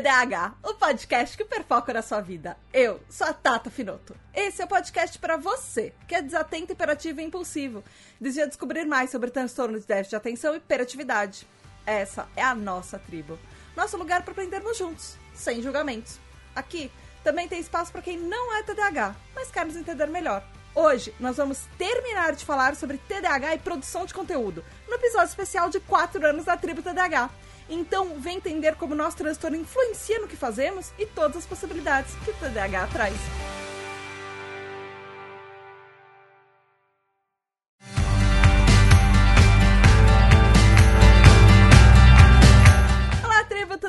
TDAH, o podcast que perfoca na sua vida. Eu sou a Tata Finoto. Esse é o podcast para você, que é desatento, hiperativo e impulsivo. Deseja descobrir mais sobre transtorno de déficit de atenção e hiperatividade. Essa é a nossa tribo. Nosso lugar para aprendermos juntos, sem julgamentos. Aqui também tem espaço para quem não é TDAH, mas quer nos entender melhor. Hoje nós vamos terminar de falar sobre TDAH e produção de conteúdo, no episódio especial de 4 anos da tribo TDAH. Então, vem entender como nosso transtorno influencia no que fazemos e todas as possibilidades que o TDAH traz.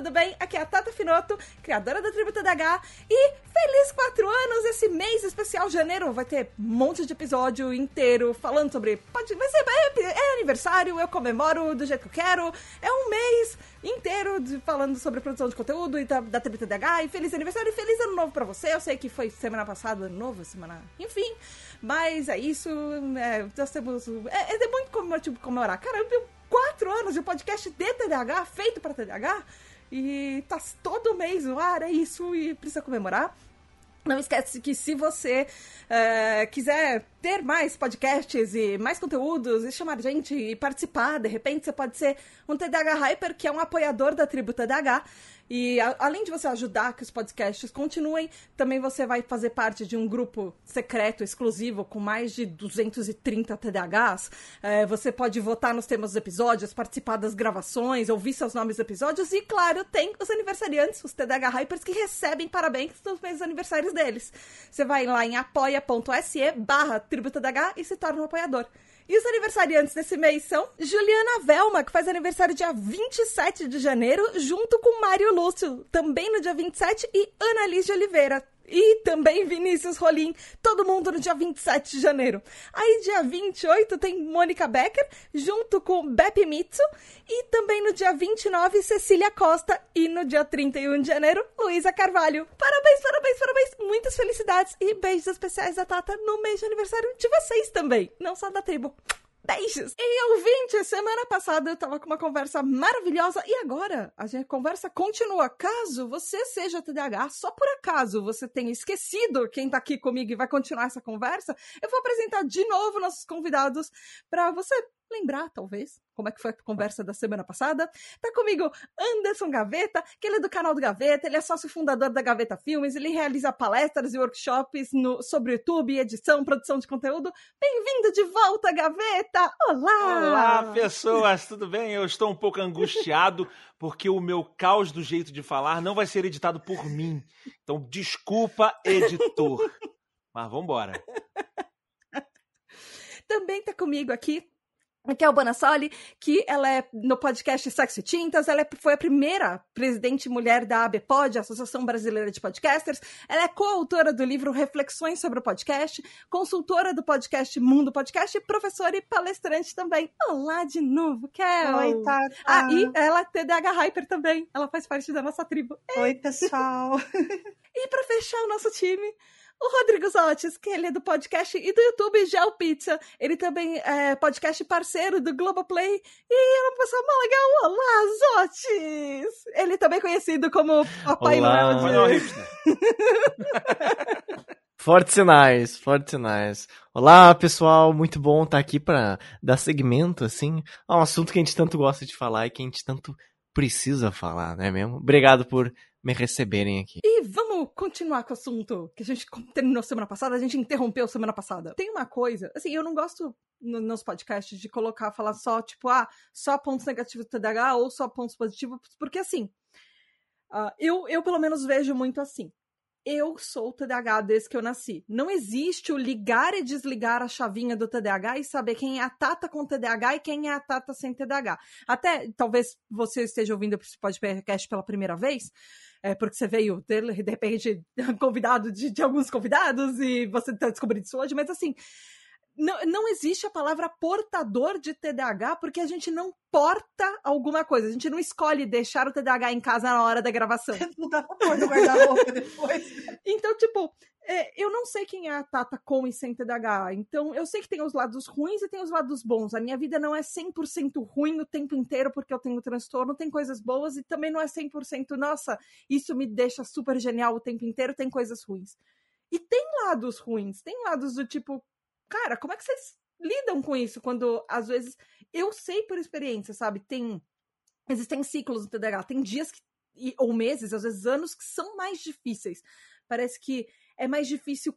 Tudo bem? Aqui é a Tata Finoto, criadora da Tribo TDAH e feliz 4 anos! Esse mês especial, janeiro, vai ter um monte de episódio inteiro falando sobre... Pode, vai ser, é, é aniversário, eu comemoro do jeito que eu quero, é um mês inteiro de, falando sobre produção de conteúdo e da, da Tribo e feliz aniversário e feliz ano novo pra você. Eu sei que foi semana passada, ano novo, semana... Enfim, mas é isso, é, nós temos... É, é muito como, tipo, comemorar. Caramba, quatro anos de podcast de TDAH, feito para TDAH, e tá todo mês no ar, é isso, e precisa comemorar. Não esquece que se você é, quiser ter mais podcasts e mais conteúdos e chamar gente e participar, de repente você pode ser um TDAH Hyper, que é um apoiador da tribo TDAH. E a, além de você ajudar que os podcasts continuem, também você vai fazer parte de um grupo secreto, exclusivo, com mais de 230 TDAHs. É, você pode votar nos temas dos episódios, participar das gravações, ouvir seus nomes dos episódios. E, claro, tem os aniversariantes, os TDAH Hypers, que recebem parabéns nos meses aniversários deles. Você vai lá em apoia.se barra e se torna um apoiador. E os aniversariantes desse mês são Juliana Velma, que faz aniversário dia 27 de janeiro, junto com Mário Lúcio, também no dia 27, e Ana Liz de Oliveira, e também Vinícius Rolim, todo mundo no dia 27 de janeiro. Aí, dia 28, tem Mônica Becker, junto com Beppe Mitsu, e também no dia 29, Cecília Costa, e no dia 31 de janeiro, Luísa Carvalho. Parabéns, parabéns, parabéns, muitas felicidades e beijos especiais da Tata no mês de aniversário de vocês também, não só da tribo. Beijos! E ouvinte, semana passada eu tava com uma conversa maravilhosa e agora a gente, conversa continua. Caso você seja TDAH, só por acaso você tenha esquecido quem tá aqui comigo e vai continuar essa conversa, eu vou apresentar de novo nossos convidados para você lembrar, talvez, como é que foi a conversa da semana passada. Tá comigo Anderson Gaveta, que ele é do canal do Gaveta, ele é sócio fundador da Gaveta Filmes, ele realiza palestras e workshops no, sobre YouTube, edição, produção de conteúdo. Bem-vindo de volta, Gaveta! Olá! Olá, pessoas, tudo bem? Eu estou um pouco angustiado porque o meu caos do jeito de falar não vai ser editado por mim. Então, desculpa, editor. Mas vamos embora. Também tá comigo aqui que é o Bonassoli, que ela é no podcast Sexo e Tintas, ela é, foi a primeira presidente mulher da ABPOD, Associação Brasileira de Podcasters, ela é coautora do livro Reflexões sobre o Podcast, consultora do podcast Mundo Podcast e professora e palestrante também. Olá de novo, Kel! Oi, Tata! Ah, e ela é TDAH Hyper também, ela faz parte da nossa tribo. Oi, pessoal! e para fechar o nosso time, o Rodrigo Zotes, que ele é do podcast e do YouTube Gel Pizza. Ele também é podcast parceiro do Globoplay. E é uma pessoa mó legal. Olá, Zotes! Ele também é conhecido como Papai Olá. Noel de... Fortes sinais, fortes sinais. Olá, pessoal, muito bom estar aqui para dar segmento, assim, a um assunto que a gente tanto gosta de falar e que a gente tanto precisa falar, não é mesmo? Obrigado por me receberem aqui. E vamos continuar com o assunto que a gente terminou semana passada, a gente interrompeu semana passada. Tem uma coisa, assim, eu não gosto no, nos podcasts de colocar, falar só, tipo, ah, só pontos negativos do TDAH ou só pontos positivos, porque assim, uh, eu, eu pelo menos vejo muito assim. Eu sou TDAH desde que eu nasci. Não existe o ligar e desligar a chavinha do TDAH e saber quem é a Tata com TDAH e quem é a Tata sem TDAH. Até, talvez você esteja ouvindo esse podcast pela primeira vez, é, porque você veio, de, de repente, convidado de, de, alguns convidados e você está descobrindo isso hoje, mas assim, não, não existe a palavra portador de TDAH porque a gente não porta alguma coisa. A gente não escolhe deixar o TDAH em casa na hora da gravação. Não dá pra pôr no guarda-roupa depois. Então, tipo, é, eu não sei quem é a Tata com e sem TDAH. Então, eu sei que tem os lados ruins e tem os lados bons. A minha vida não é 100% ruim o tempo inteiro porque eu tenho transtorno. Tem coisas boas e também não é 100%, nossa, isso me deixa super genial o tempo inteiro. Tem coisas ruins. E tem lados ruins. Tem lados do tipo, cara, como é que vocês lidam com isso quando às vezes eu sei por experiência, sabe? Tem existem ciclos no TDAH, tem dias que, ou meses, às vezes anos que são mais difíceis. Parece que é mais difícil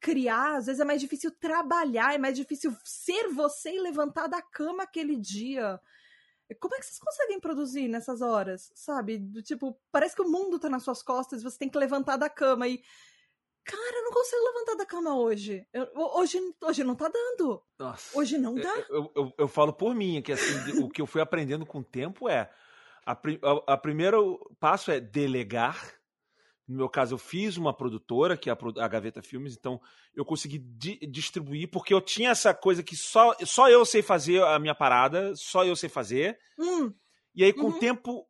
criar, às vezes é mais difícil trabalhar, é mais difícil ser você e levantar da cama aquele dia. Como é que vocês conseguem produzir nessas horas, sabe? Do tipo, parece que o mundo tá nas suas costas, você tem que levantar da cama e Cara, eu não consigo levantar da cama hoje. Eu, hoje, hoje não tá dando. Nossa. Hoje não dá. Eu, eu, eu falo por mim, que assim, o que eu fui aprendendo com o tempo é. A, a, a primeiro passo é delegar. No meu caso, eu fiz uma produtora, que é a, a Gaveta Filmes, então eu consegui di distribuir, porque eu tinha essa coisa que só, só eu sei fazer a minha parada, só eu sei fazer. Hum. E aí, com uhum. o tempo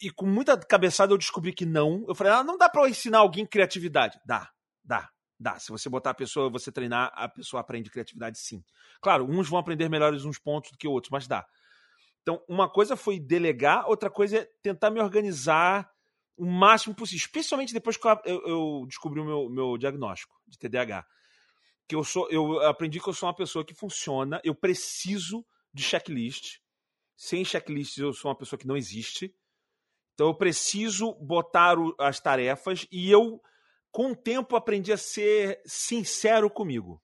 e com muita cabeçada, eu descobri que não. Eu falei, ah, não dá pra ensinar alguém criatividade. Dá. Dá, dá. Se você botar a pessoa, você treinar, a pessoa aprende criatividade sim. Claro, uns vão aprender melhores uns pontos do que outros, mas dá. Então, uma coisa foi delegar, outra coisa é tentar me organizar o máximo possível, especialmente depois que eu, eu, descobri o meu, meu diagnóstico de TDAH. Que eu sou, eu aprendi que eu sou uma pessoa que funciona, eu preciso de checklist. Sem checklist, eu sou uma pessoa que não existe. Então eu preciso botar as tarefas e eu com o tempo aprendi a ser sincero comigo.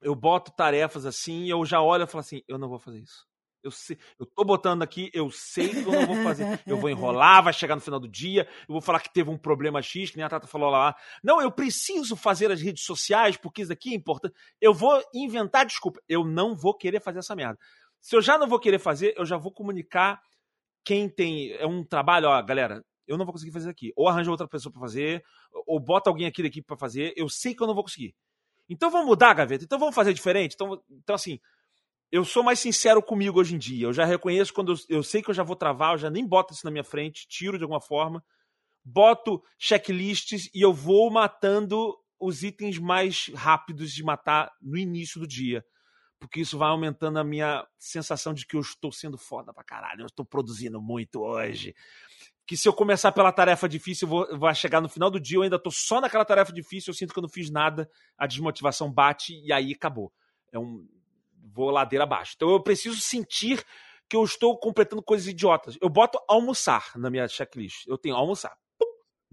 Eu boto tarefas assim e eu já olho e falo assim, eu não vou fazer isso. Eu, sei, eu tô botando aqui, eu sei que eu não vou fazer. Eu vou enrolar, vai chegar no final do dia, eu vou falar que teve um problema X, que nem a Tata falou lá. Não, eu preciso fazer as redes sociais, porque isso daqui é importante. Eu vou inventar desculpa. Eu não vou querer fazer essa merda. Se eu já não vou querer fazer, eu já vou comunicar quem tem. É um trabalho, ó, galera, eu não vou conseguir fazer aqui. Ou arranja outra pessoa para fazer, ou bota alguém aqui da equipe para fazer. Eu sei que eu não vou conseguir. Então vamos mudar, gaveta. Então vamos fazer diferente. Então, então assim, eu sou mais sincero comigo hoje em dia. Eu já reconheço quando eu, eu sei que eu já vou travar, eu já nem boto isso na minha frente, tiro de alguma forma, boto checklists e eu vou matando os itens mais rápidos de matar no início do dia. Porque isso vai aumentando a minha sensação de que eu estou sendo foda pra caralho, eu estou produzindo muito hoje que se eu começar pela tarefa difícil, vou, vai chegar no final do dia, eu ainda tô só naquela tarefa difícil, eu sinto que eu não fiz nada, a desmotivação bate e aí acabou. É um vou ladeira abaixo. Então eu preciso sentir que eu estou completando coisas idiotas. Eu boto almoçar na minha checklist. Eu tenho almoçar.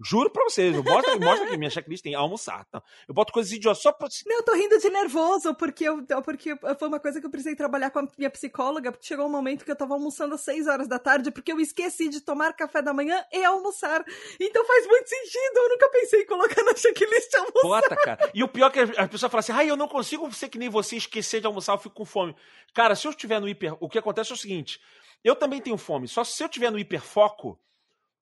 Juro pra vocês, eu mostro, mostro aqui, minha checklist tem almoçar. Tá? Eu boto coisas idiotas só pra. Não, eu tô rindo de nervoso, porque, eu, porque foi uma coisa que eu precisei trabalhar com a minha psicóloga, porque chegou um momento que eu tava almoçando às 6 horas da tarde, porque eu esqueci de tomar café da manhã e almoçar. Então faz muito sentido, eu nunca pensei em colocar na checklist almoçar. Bota, cara. E o pior é que a pessoa fala assim, ai, eu não consigo ser que nem você esquecer de almoçar, eu fico com fome. Cara, se eu estiver no hiper. O que acontece é o seguinte: eu também tenho fome, só se eu estiver no hiperfoco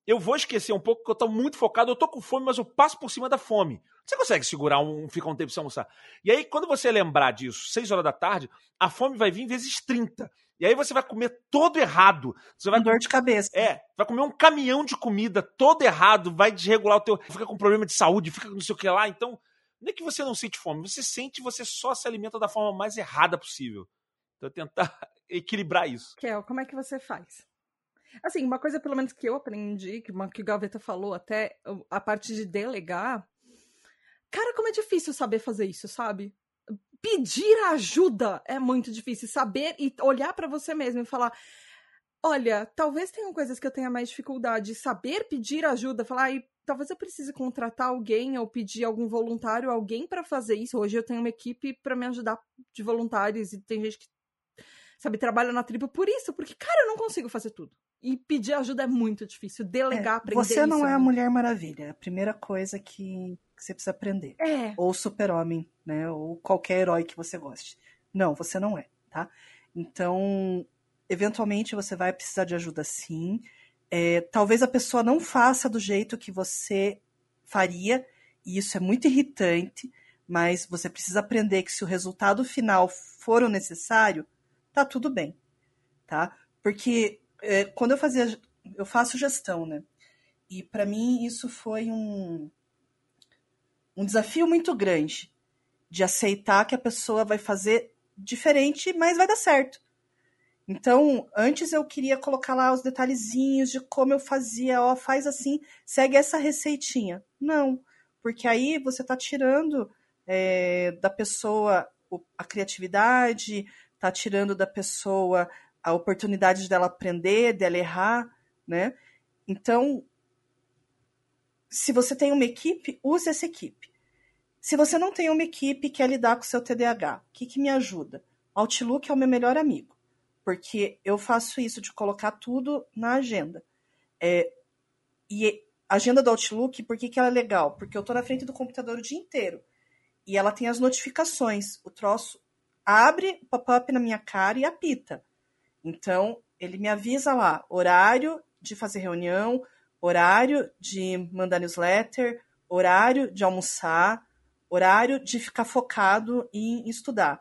eu vou esquecer um pouco, porque eu tô muito focado, eu tô com fome, mas eu passo por cima da fome. Você consegue segurar um, ficar um tempo sem almoçar. E aí, quando você lembrar disso, 6 horas da tarde, a fome vai vir vezes 30. E aí você vai comer todo errado. Você vai dor de cabeça. É, vai comer um caminhão de comida todo errado, vai desregular o teu, fica com problema de saúde, fica com não sei o que lá. Então, não é que você não sente fome, você sente, você só se alimenta da forma mais errada possível. Então, tentar equilibrar isso. Kel, como é que você faz? Assim, uma coisa pelo menos que eu aprendi, que, uma, que o Gaveta falou até, a parte de delegar. Cara, como é difícil saber fazer isso, sabe? Pedir ajuda é muito difícil. Saber e olhar para você mesmo e falar: olha, talvez tenham coisas que eu tenha mais dificuldade. Saber pedir ajuda, falar, e talvez eu precise contratar alguém ou pedir algum voluntário, alguém para fazer isso. Hoje eu tenho uma equipe para me ajudar de voluntários e tem gente que sabe, trabalha na tribo por isso, porque, cara, eu não consigo fazer tudo. E pedir ajuda é muito difícil. Delegar, é, aprender Você não isso, é a Mulher Maravilha. É a primeira coisa que, que você precisa aprender. É. Ou super-homem, né? Ou qualquer herói que você goste. Não, você não é, tá? Então, eventualmente você vai precisar de ajuda sim. É, talvez a pessoa não faça do jeito que você faria, e isso é muito irritante, Mas você precisa aprender que se o resultado final for o necessário, tá tudo bem, tá? Porque é, quando eu fazia, eu faço gestão, né? E para mim isso foi um um desafio muito grande de aceitar que a pessoa vai fazer diferente, mas vai dar certo. Então, antes eu queria colocar lá os detalhezinhos de como eu fazia, ó, faz assim, segue essa receitinha. Não, porque aí você está tirando é, da pessoa a criatividade, está tirando da pessoa a oportunidade dela aprender, dela errar, né? Então, se você tem uma equipe, use essa equipe. Se você não tem uma equipe que quer lidar com o seu TDAH, o que, que me ajuda? Outlook é o meu melhor amigo, porque eu faço isso de colocar tudo na agenda. É, e a agenda do Outlook, por que, que ela é legal? Porque eu estou na frente do computador o dia inteiro e ela tem as notificações. O troço abre o pop-up na minha cara e apita. Então, ele me avisa lá, horário de fazer reunião, horário de mandar newsletter, horário de almoçar, horário de ficar focado em estudar.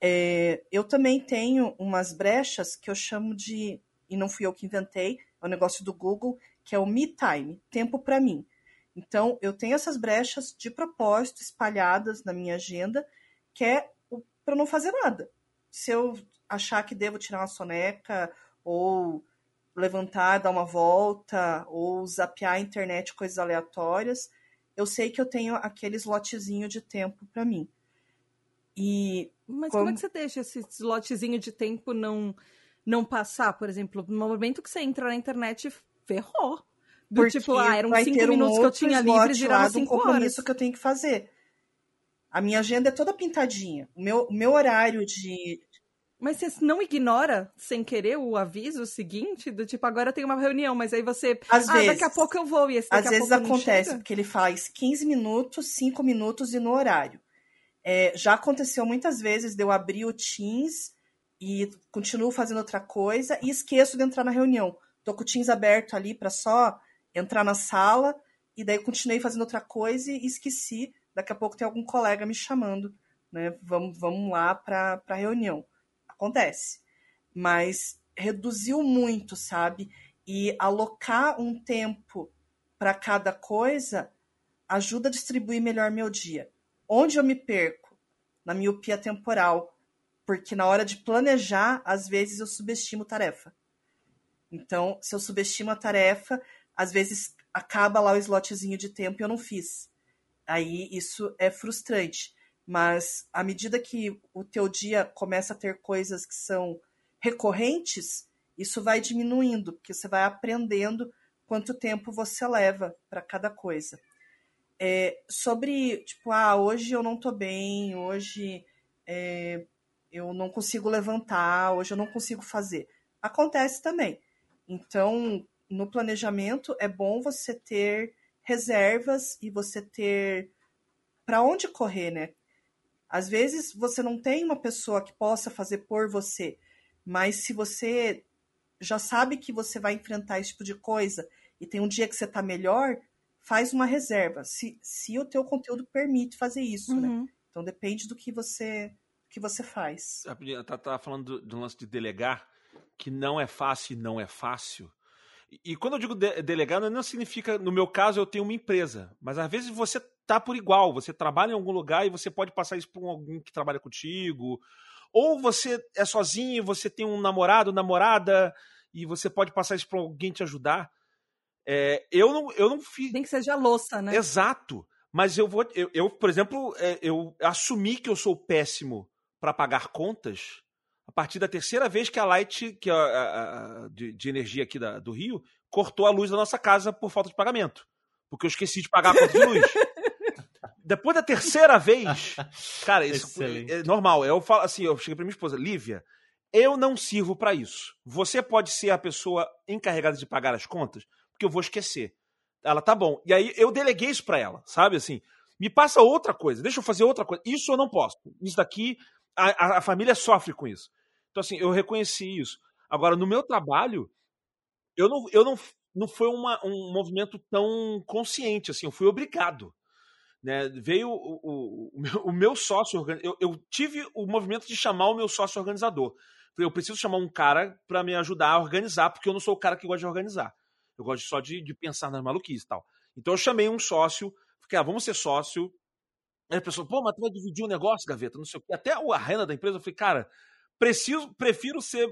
É, eu também tenho umas brechas que eu chamo de, e não fui eu que inventei, é um negócio do Google, que é o me time, tempo para mim. Então, eu tenho essas brechas de propósito espalhadas na minha agenda, que é para não fazer nada. Se eu achar que devo tirar uma soneca, ou levantar, dar uma volta, ou zapear a internet, coisas aleatórias, eu sei que eu tenho aquele slotzinho de tempo para mim. E Mas como... como é que você deixa esse slotzinho de tempo não não passar, por exemplo, no momento que você entra na internet, ferrou. Do Porque tipo, ah, eram cinco um minutos que eu tinha livre, viraram cinco compromisso horas. que eu tenho que fazer. A minha agenda é toda pintadinha. O meu, o meu horário de. Mas você não ignora, sem querer, o aviso seguinte? Do tipo, agora tem uma reunião, mas aí você... Às ah, vezes. daqui a pouco eu vou, e esse daqui Às a vezes pouco acontece, chega? porque ele faz 15 minutos, 5 minutos e no horário. É, já aconteceu muitas vezes de eu abrir o Teams e continuo fazendo outra coisa e esqueço de entrar na reunião. Tô com o Teams aberto ali para só entrar na sala e daí continuei fazendo outra coisa e esqueci. Daqui a pouco tem algum colega me chamando, né? Vamos, vamos lá para a reunião. Acontece. Mas reduziu muito, sabe? E alocar um tempo para cada coisa ajuda a distribuir melhor meu dia. Onde eu me perco? Na miopia temporal. Porque na hora de planejar, às vezes eu subestimo tarefa. Então, se eu subestimo a tarefa, às vezes acaba lá o slotzinho de tempo e eu não fiz. Aí isso é frustrante. Mas à medida que o teu dia começa a ter coisas que são recorrentes, isso vai diminuindo, porque você vai aprendendo quanto tempo você leva para cada coisa. É, sobre, tipo, ah, hoje eu não tô bem, hoje é, eu não consigo levantar, hoje eu não consigo fazer. Acontece também. Então, no planejamento, é bom você ter reservas e você ter para onde correr, né? Às vezes você não tem uma pessoa que possa fazer por você, mas se você já sabe que você vai enfrentar esse tipo de coisa e tem um dia que você tá melhor, faz uma reserva. Se, se o teu conteúdo permite fazer isso, né? Uhum. Então depende do que você que você faz. Tá, tá falando do, do lance de delegar, que não é fácil e não é fácil. E, quando eu digo de- delegar, não significa, no meu caso, eu tenho uma empresa. Mas às vezes você tá por igual, você trabalha em algum lugar e você pode passar isso para alguém que trabalha contigo. Ou você é sozinho, você tem um namorado, namorada, e você pode passar isso para alguém te ajudar. É, eu, não, eu não fiz. Nem que seja louça, né? Exato. Mas eu vou. Eu, eu, por exemplo, é, eu assumi que eu sou péssimo para pagar contas a partir da terceira vez que a Light, que é a, a- a- de, de energia aqui da- do Rio, cortou a luz da nossa casa por falta de pagamento. Porque eu esqueci de pagar a conta de luz. Depois da terceira vez, cara, isso Excelente. é normal. Eu falo assim, eu cheguei pra minha esposa, Lívia, eu não sirvo para isso. Você pode ser a pessoa encarregada de pagar as contas, porque eu vou esquecer. Ela tá bom. E aí eu deleguei isso pra ela, sabe? Assim, me passa outra coisa, deixa eu fazer outra coisa. Isso eu não posso. Isso daqui, a, a- a família sofre com isso. Então, assim, eu reconheci isso. Agora, no meu trabalho, eu não, eu não, não foi uma- um movimento tão consciente, assim, eu fui obrigado. Né? Veio o, o, o, meu, o meu sócio, eu, eu tive o movimento de chamar o meu sócio organizador. Eu preciso chamar um cara para me ajudar a organizar, porque eu não sou o cara que gosta de organizar. Eu gosto só de, de pensar nas maluquices e tal. Então eu chamei um sócio, fiquei, ah, vamos ser sócio. Aí a pessoa, pô, mas tu vai dividir o negócio, gaveta, não sei o quê. Até a renda da empresa, eu falei, cara, preciso, prefiro ser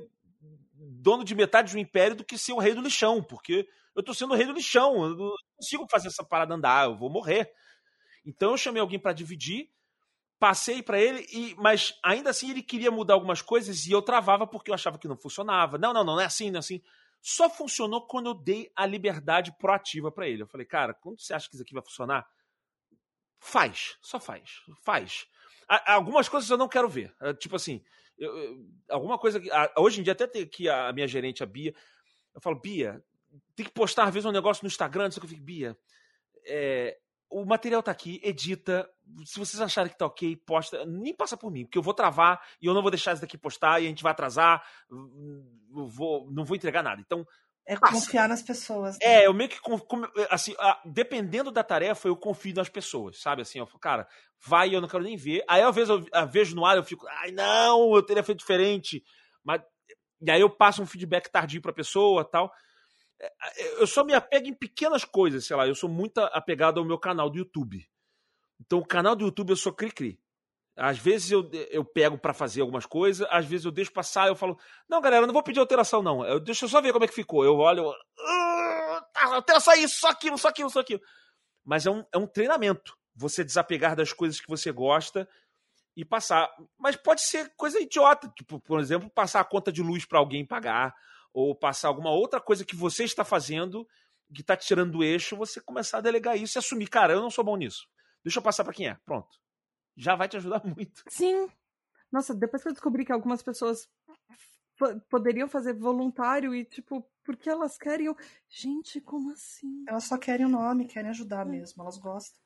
dono de metade do império do que ser o rei do lixão, porque eu tô sendo o rei do lixão, eu não consigo fazer essa parada andar, eu vou morrer. Então eu chamei alguém para dividir, passei para ele, e, mas ainda assim ele queria mudar algumas coisas e eu travava porque eu achava que não funcionava. Não, não, não, não é assim, não é assim. Só funcionou quando eu dei a liberdade proativa para ele. Eu falei, cara, quando você acha que isso aqui vai funcionar, faz, só faz, faz. Algumas coisas eu não quero ver. É, tipo assim, eu, eu, alguma coisa que. Hoje em dia, até tem aqui a minha gerente, a Bia, eu falo, Bia, tem que postar às vezes um negócio no Instagram, não sei o que eu fico, Bia, é, o material tá aqui, edita. Se vocês acharem que tá ok, posta. Nem passa por mim, porque eu vou travar e eu não vou deixar isso daqui postar e a gente vai atrasar. Vou, não vou entregar nada. Então. É confiar nas pessoas. Né? É, eu meio que. Assim, dependendo da tarefa, eu confio nas pessoas, sabe? Assim, eu falo, cara, vai e eu não quero nem ver. Aí, às vezes, eu vejo no ar eu fico, ai, não, eu teria feito diferente. Mas. E aí eu passo um feedback tardio pra pessoa tal eu só me apego em pequenas coisas, sei lá, eu sou muito apegado ao meu canal do YouTube. Então, o canal do YouTube eu sou cri-cri. Às vezes eu, eu pego para fazer algumas coisas, às vezes eu deixo passar, eu falo, não, galera, não vou pedir alteração, não. Eu, deixa eu só ver como é que ficou. Eu olho, eu, ah, altera só isso, só aquilo, só aquilo, só aquilo. Mas é um, é um treinamento. Você desapegar das coisas que você gosta e passar. Mas pode ser coisa idiota, tipo, por exemplo, passar a conta de luz para alguém pagar, ou passar alguma outra coisa que você está fazendo que está tirando do eixo, você começar a delegar isso e assumir, cara, eu não sou bom nisso. Deixa eu passar para quem é. Pronto. Já vai te ajudar muito. Sim. Nossa, depois que eu descobri que algumas pessoas poderiam fazer voluntário e, tipo, porque elas querem. Gente, como assim? Elas só querem o nome, querem ajudar é. mesmo, elas gostam.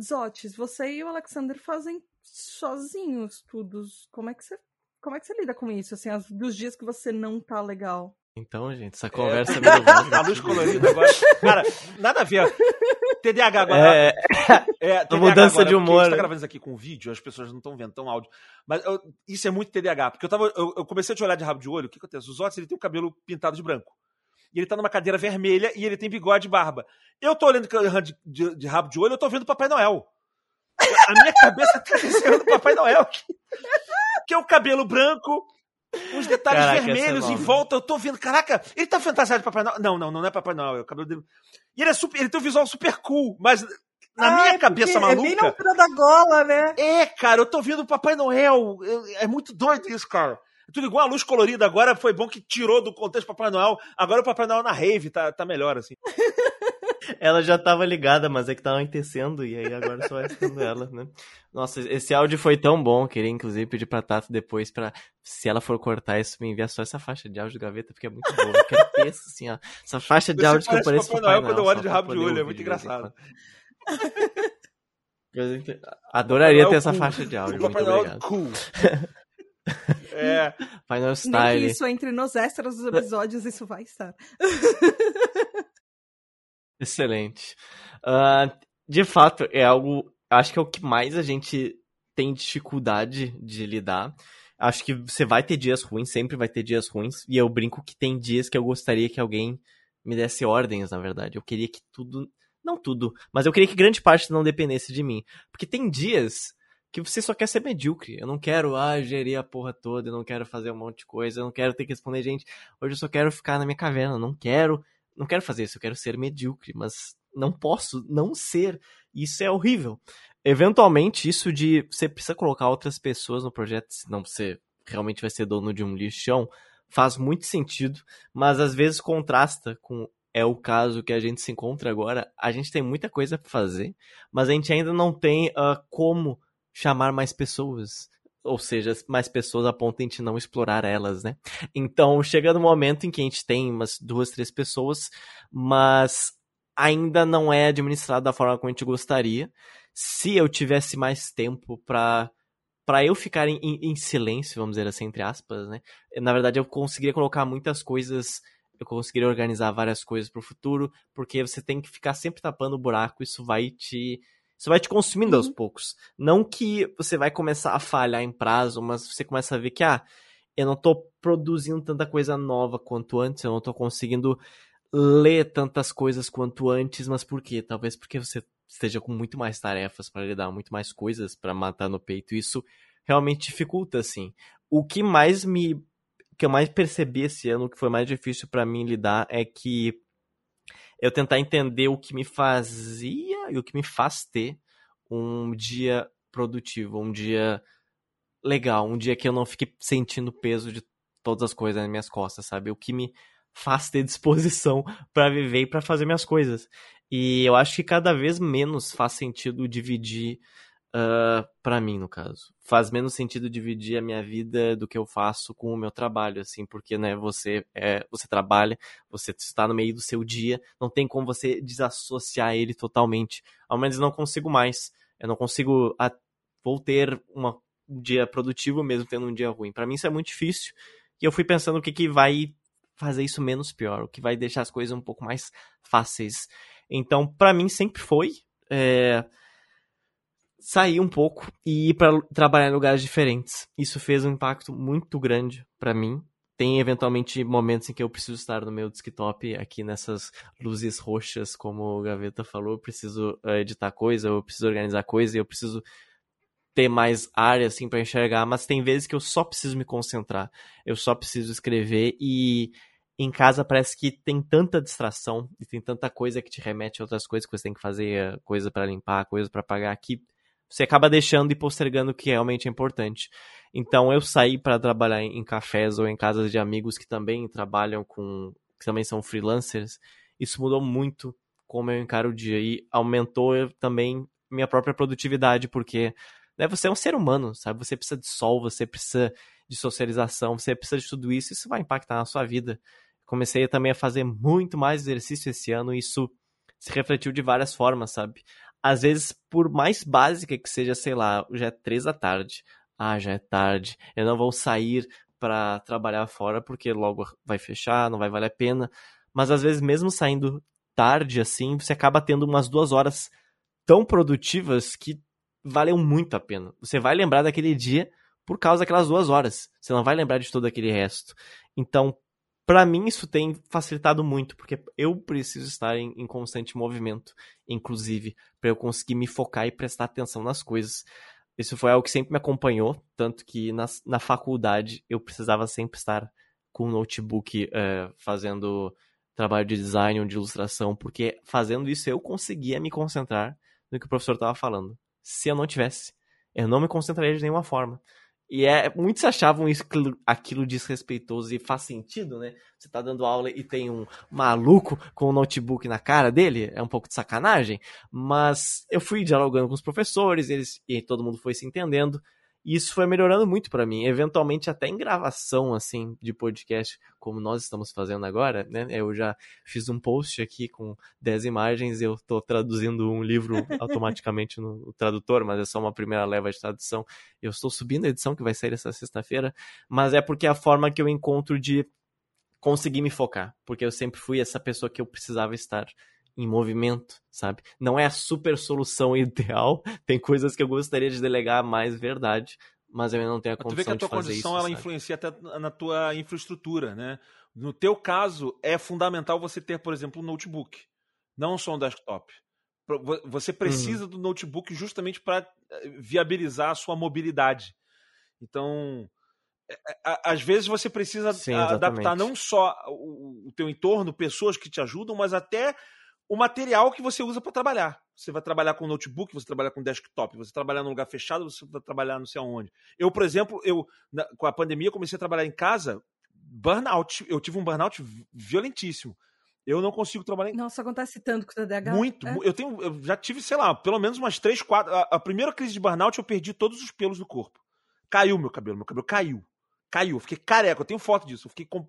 Zotes, você e o Alexander fazem sozinhos tudo. Como é que você como é que você lida com isso, assim, as, dos dias que você não tá legal? Então, gente, essa conversa é, é A luz colorida agora. Cara, nada a ver. TDAH agora. É, é TDAH mudança agora, de humor. A gente tá gravando isso aqui com vídeo, as pessoas não estão vendo tão áudio. Mas eu, isso é muito TDAH, porque eu, tava, eu, eu, comecei a te olhar de rabo de olho. O que acontece? O Zotes, ele tem o cabelo pintado de branco. E ele tá numa cadeira vermelha e ele tem bigode e barba. Eu tô olhando de, de, de rabo de olho, eu tô vendo Papai Noel. A minha cabeça tá desenhando o Papai Noel que é o cabelo branco, uns detalhes caraca, é vermelhos em volta. Eu tô vendo, caraca, ele tá fantasiado de Papai Noel. Não, não, não é Papai Noel, é o cabelo dele. E ele é super, ele tem um visual super cool, mas na ah, minha é cabeça maluca. É bem na altura da gola, né? É, cara, eu tô vendo o Papai Noel. É muito doido isso, cara. É tudo igual a luz colorida agora, foi bom que tirou do contexto Papai Noel. Agora o Papai Noel na rave tá, tá melhor, assim. ela já tava ligada, mas é que tava entecendo, e aí agora só vai ficando ela, né? Nossa, esse áudio foi tão bom, queria inclusive pedir pra Tato depois pra, se ela for cortar isso, me enviar só essa faixa de áudio de gaveta, porque é muito boa. Eu quero ter isso, assim, ó. Essa faixa de Você áudio que eu pareço Papai Noel. quando eu olho de rabo de olho, é muito engraçado. Adoraria ter essa faixa de áudio. Noel obrigado. cool. É. Final Style. Nem isso entre nos extras dos episódios, isso vai estar. Excelente. Uh, de fato, é algo. Acho que é o que mais a gente tem dificuldade de lidar. Acho que você vai ter dias ruins, sempre vai ter dias ruins. E eu brinco que tem dias que eu gostaria que alguém me desse ordens, na verdade. Eu queria que tudo. Não tudo, mas eu queria que grande parte não dependesse de mim. Porque tem dias que você só quer ser medíocre. Eu não quero, ah, gerir a porra toda, eu não quero fazer um monte de coisa, eu não quero ter que responder gente. Hoje eu só quero ficar na minha caverna, eu não quero não quero fazer isso, eu quero ser medíocre, mas não posso não ser. Isso é horrível. Eventualmente, isso de você precisa colocar outras pessoas no projeto, senão você realmente vai ser dono de um lixão, faz muito sentido, mas às vezes contrasta com é o caso que a gente se encontra agora. A gente tem muita coisa para fazer, mas a gente ainda não tem uh, como chamar mais pessoas ou seja, mais pessoas a ponto de não explorar elas, né? Então chega no momento em que a gente tem umas duas, três pessoas, mas ainda não é administrado da forma como a gente gostaria. Se eu tivesse mais tempo para para eu ficar em, em, silêncio, vamos dizer assim, entre aspas, né? Na verdade, eu conseguiria colocar muitas coisas, eu conseguiria organizar várias coisas para o futuro, porque você tem que ficar sempre tapando o buraco, isso vai te Você vai te consumindo uhum. aos poucos. Não que você vai começar a falhar em prazo, mas você começa a ver que, ah, eu não tô produzindo tanta coisa nova quanto antes, eu não tô conseguindo ler tantas coisas quanto antes, mas por quê? Talvez porque você esteja com muito mais tarefas para lidar, muito mais coisas para matar no peito. Isso realmente dificulta, assim. O que mais me. O que eu mais percebi esse ano, que foi mais difícil para mim lidar, é que eu tentar entender o que me fazia e o que me faz ter um dia produtivo, um dia legal, um dia que eu não fique sentindo peso de todas as coisas nas minhas costas, sabe? O que me faz ter disposição para viver e para fazer minhas coisas. E eu acho que cada vez menos faz sentido dividir uh, ah, para mim, no caso. Faz menos sentido dividir a minha vida do que eu faço com o meu trabalho, assim, porque, né, você é, você trabalha, você está no meio do seu dia, não tem como você desassociar ele totalmente. Ao menos não consigo mais. Eu não consigo a, vou ter uma, um dia produtivo mesmo tendo um dia ruim. Para mim isso é muito difícil. E eu fui pensando o que, que vai fazer isso menos pior, o que vai deixar as coisas um pouco mais fáceis. Então, para mim sempre foi é, sair um pouco e ir para trabalhar em lugares diferentes. Isso fez um impacto muito grande para mim. Tem eventualmente momentos em que eu preciso estar no meu desktop aqui nessas luzes roxas, como o Gaveta falou, eu preciso uh, editar coisa, eu preciso organizar coisa, eu preciso ter mais área assim para enxergar, mas tem vezes que eu só preciso me concentrar. Eu só preciso escrever e em casa parece que tem tanta distração e tem tanta coisa que te remete a outras coisas que você tem que fazer, coisa para limpar, coisa para pagar que você acaba deixando e postergando o que realmente é importante. Então eu saí para trabalhar em cafés ou em casas de amigos que também trabalham com. que também são freelancers. Isso mudou muito como eu encaro o dia e aumentou também minha própria produtividade, porque né, você é um ser humano, sabe? Você precisa de sol, você precisa de socialização, você precisa de tudo isso, isso vai impactar na sua vida. Comecei também a fazer muito mais exercício esse ano, e isso se refletiu de várias formas, sabe? Às vezes, por mais básica que seja, sei lá, já é três da tarde. Ah, já é tarde. Eu não vou sair para trabalhar fora porque logo vai fechar, não vai valer a pena. Mas às vezes, mesmo saindo tarde assim, você acaba tendo umas duas horas tão produtivas que valeu muito a pena. Você vai lembrar daquele dia por causa daquelas duas horas. Você não vai lembrar de todo aquele resto. Então, para mim isso tem facilitado muito, porque eu preciso estar em, em constante movimento, inclusive, para eu conseguir me focar e prestar atenção nas coisas. Isso foi algo que sempre me acompanhou, tanto que na, na faculdade eu precisava sempre estar com o notebook uh, fazendo trabalho de design ou de ilustração, porque fazendo isso eu conseguia me concentrar no que o professor estava falando. Se eu não tivesse, eu não me concentraria de nenhuma forma. E é, muitos achavam isso, aquilo desrespeitoso e faz sentido, né? Você tá dando aula e tem um maluco com um notebook na cara dele, é um pouco de sacanagem, mas eu fui dialogando com os professores, eles e todo mundo foi se entendendo. E isso foi melhorando muito para mim. Eventualmente, até em gravação, assim, de podcast, como nós estamos fazendo agora, né? Eu já fiz um post aqui com 10 imagens, eu tô traduzindo um livro automaticamente no tradutor, mas é só uma primeira leva de tradução. Eu estou subindo a edição que vai sair essa sexta-feira, mas é porque é a forma que eu encontro de conseguir me focar, porque eu sempre fui essa pessoa que eu precisava estar em movimento, sabe? Não é a super solução ideal. Tem coisas que eu gostaria de delegar mais verdade, mas eu ainda não tenho a condição de fazer isso. Tu vê que a tua condição ela influencia até na tua infraestrutura, né? No teu caso, é fundamental você ter, por exemplo, um notebook, não só um desktop. Você precisa uhum. do notebook justamente para eh, viabilizar a sua mobilidade. Então, é, é, às vezes você precisa Sim, adaptar não só o, teu entorno, pessoas que te ajudam, mas até o material que você usa para trabalhar. Você vai trabalhar com notebook, você trabalha com desktop, você trabalhar num lugar fechado, você vai trabalhar não sei aonde. Eu, por exemplo, eu na, com a pandemia comecei a trabalhar em casa, burnout, eu tive um burnout violentíssimo. Eu não consigo trabalhar em Nossa, acontece tanto com o TDAH. Muito. É? Eu tenho, eu já tive, sei lá, pelo menos umas três, quatro. A, a, primeira crise de burnout eu perdi todos os pelos do corpo. Caiu meu cabelo, meu cabelo caiu. Caiu. Eu fiquei careca, eu tenho foto disso. Eu fiquei com,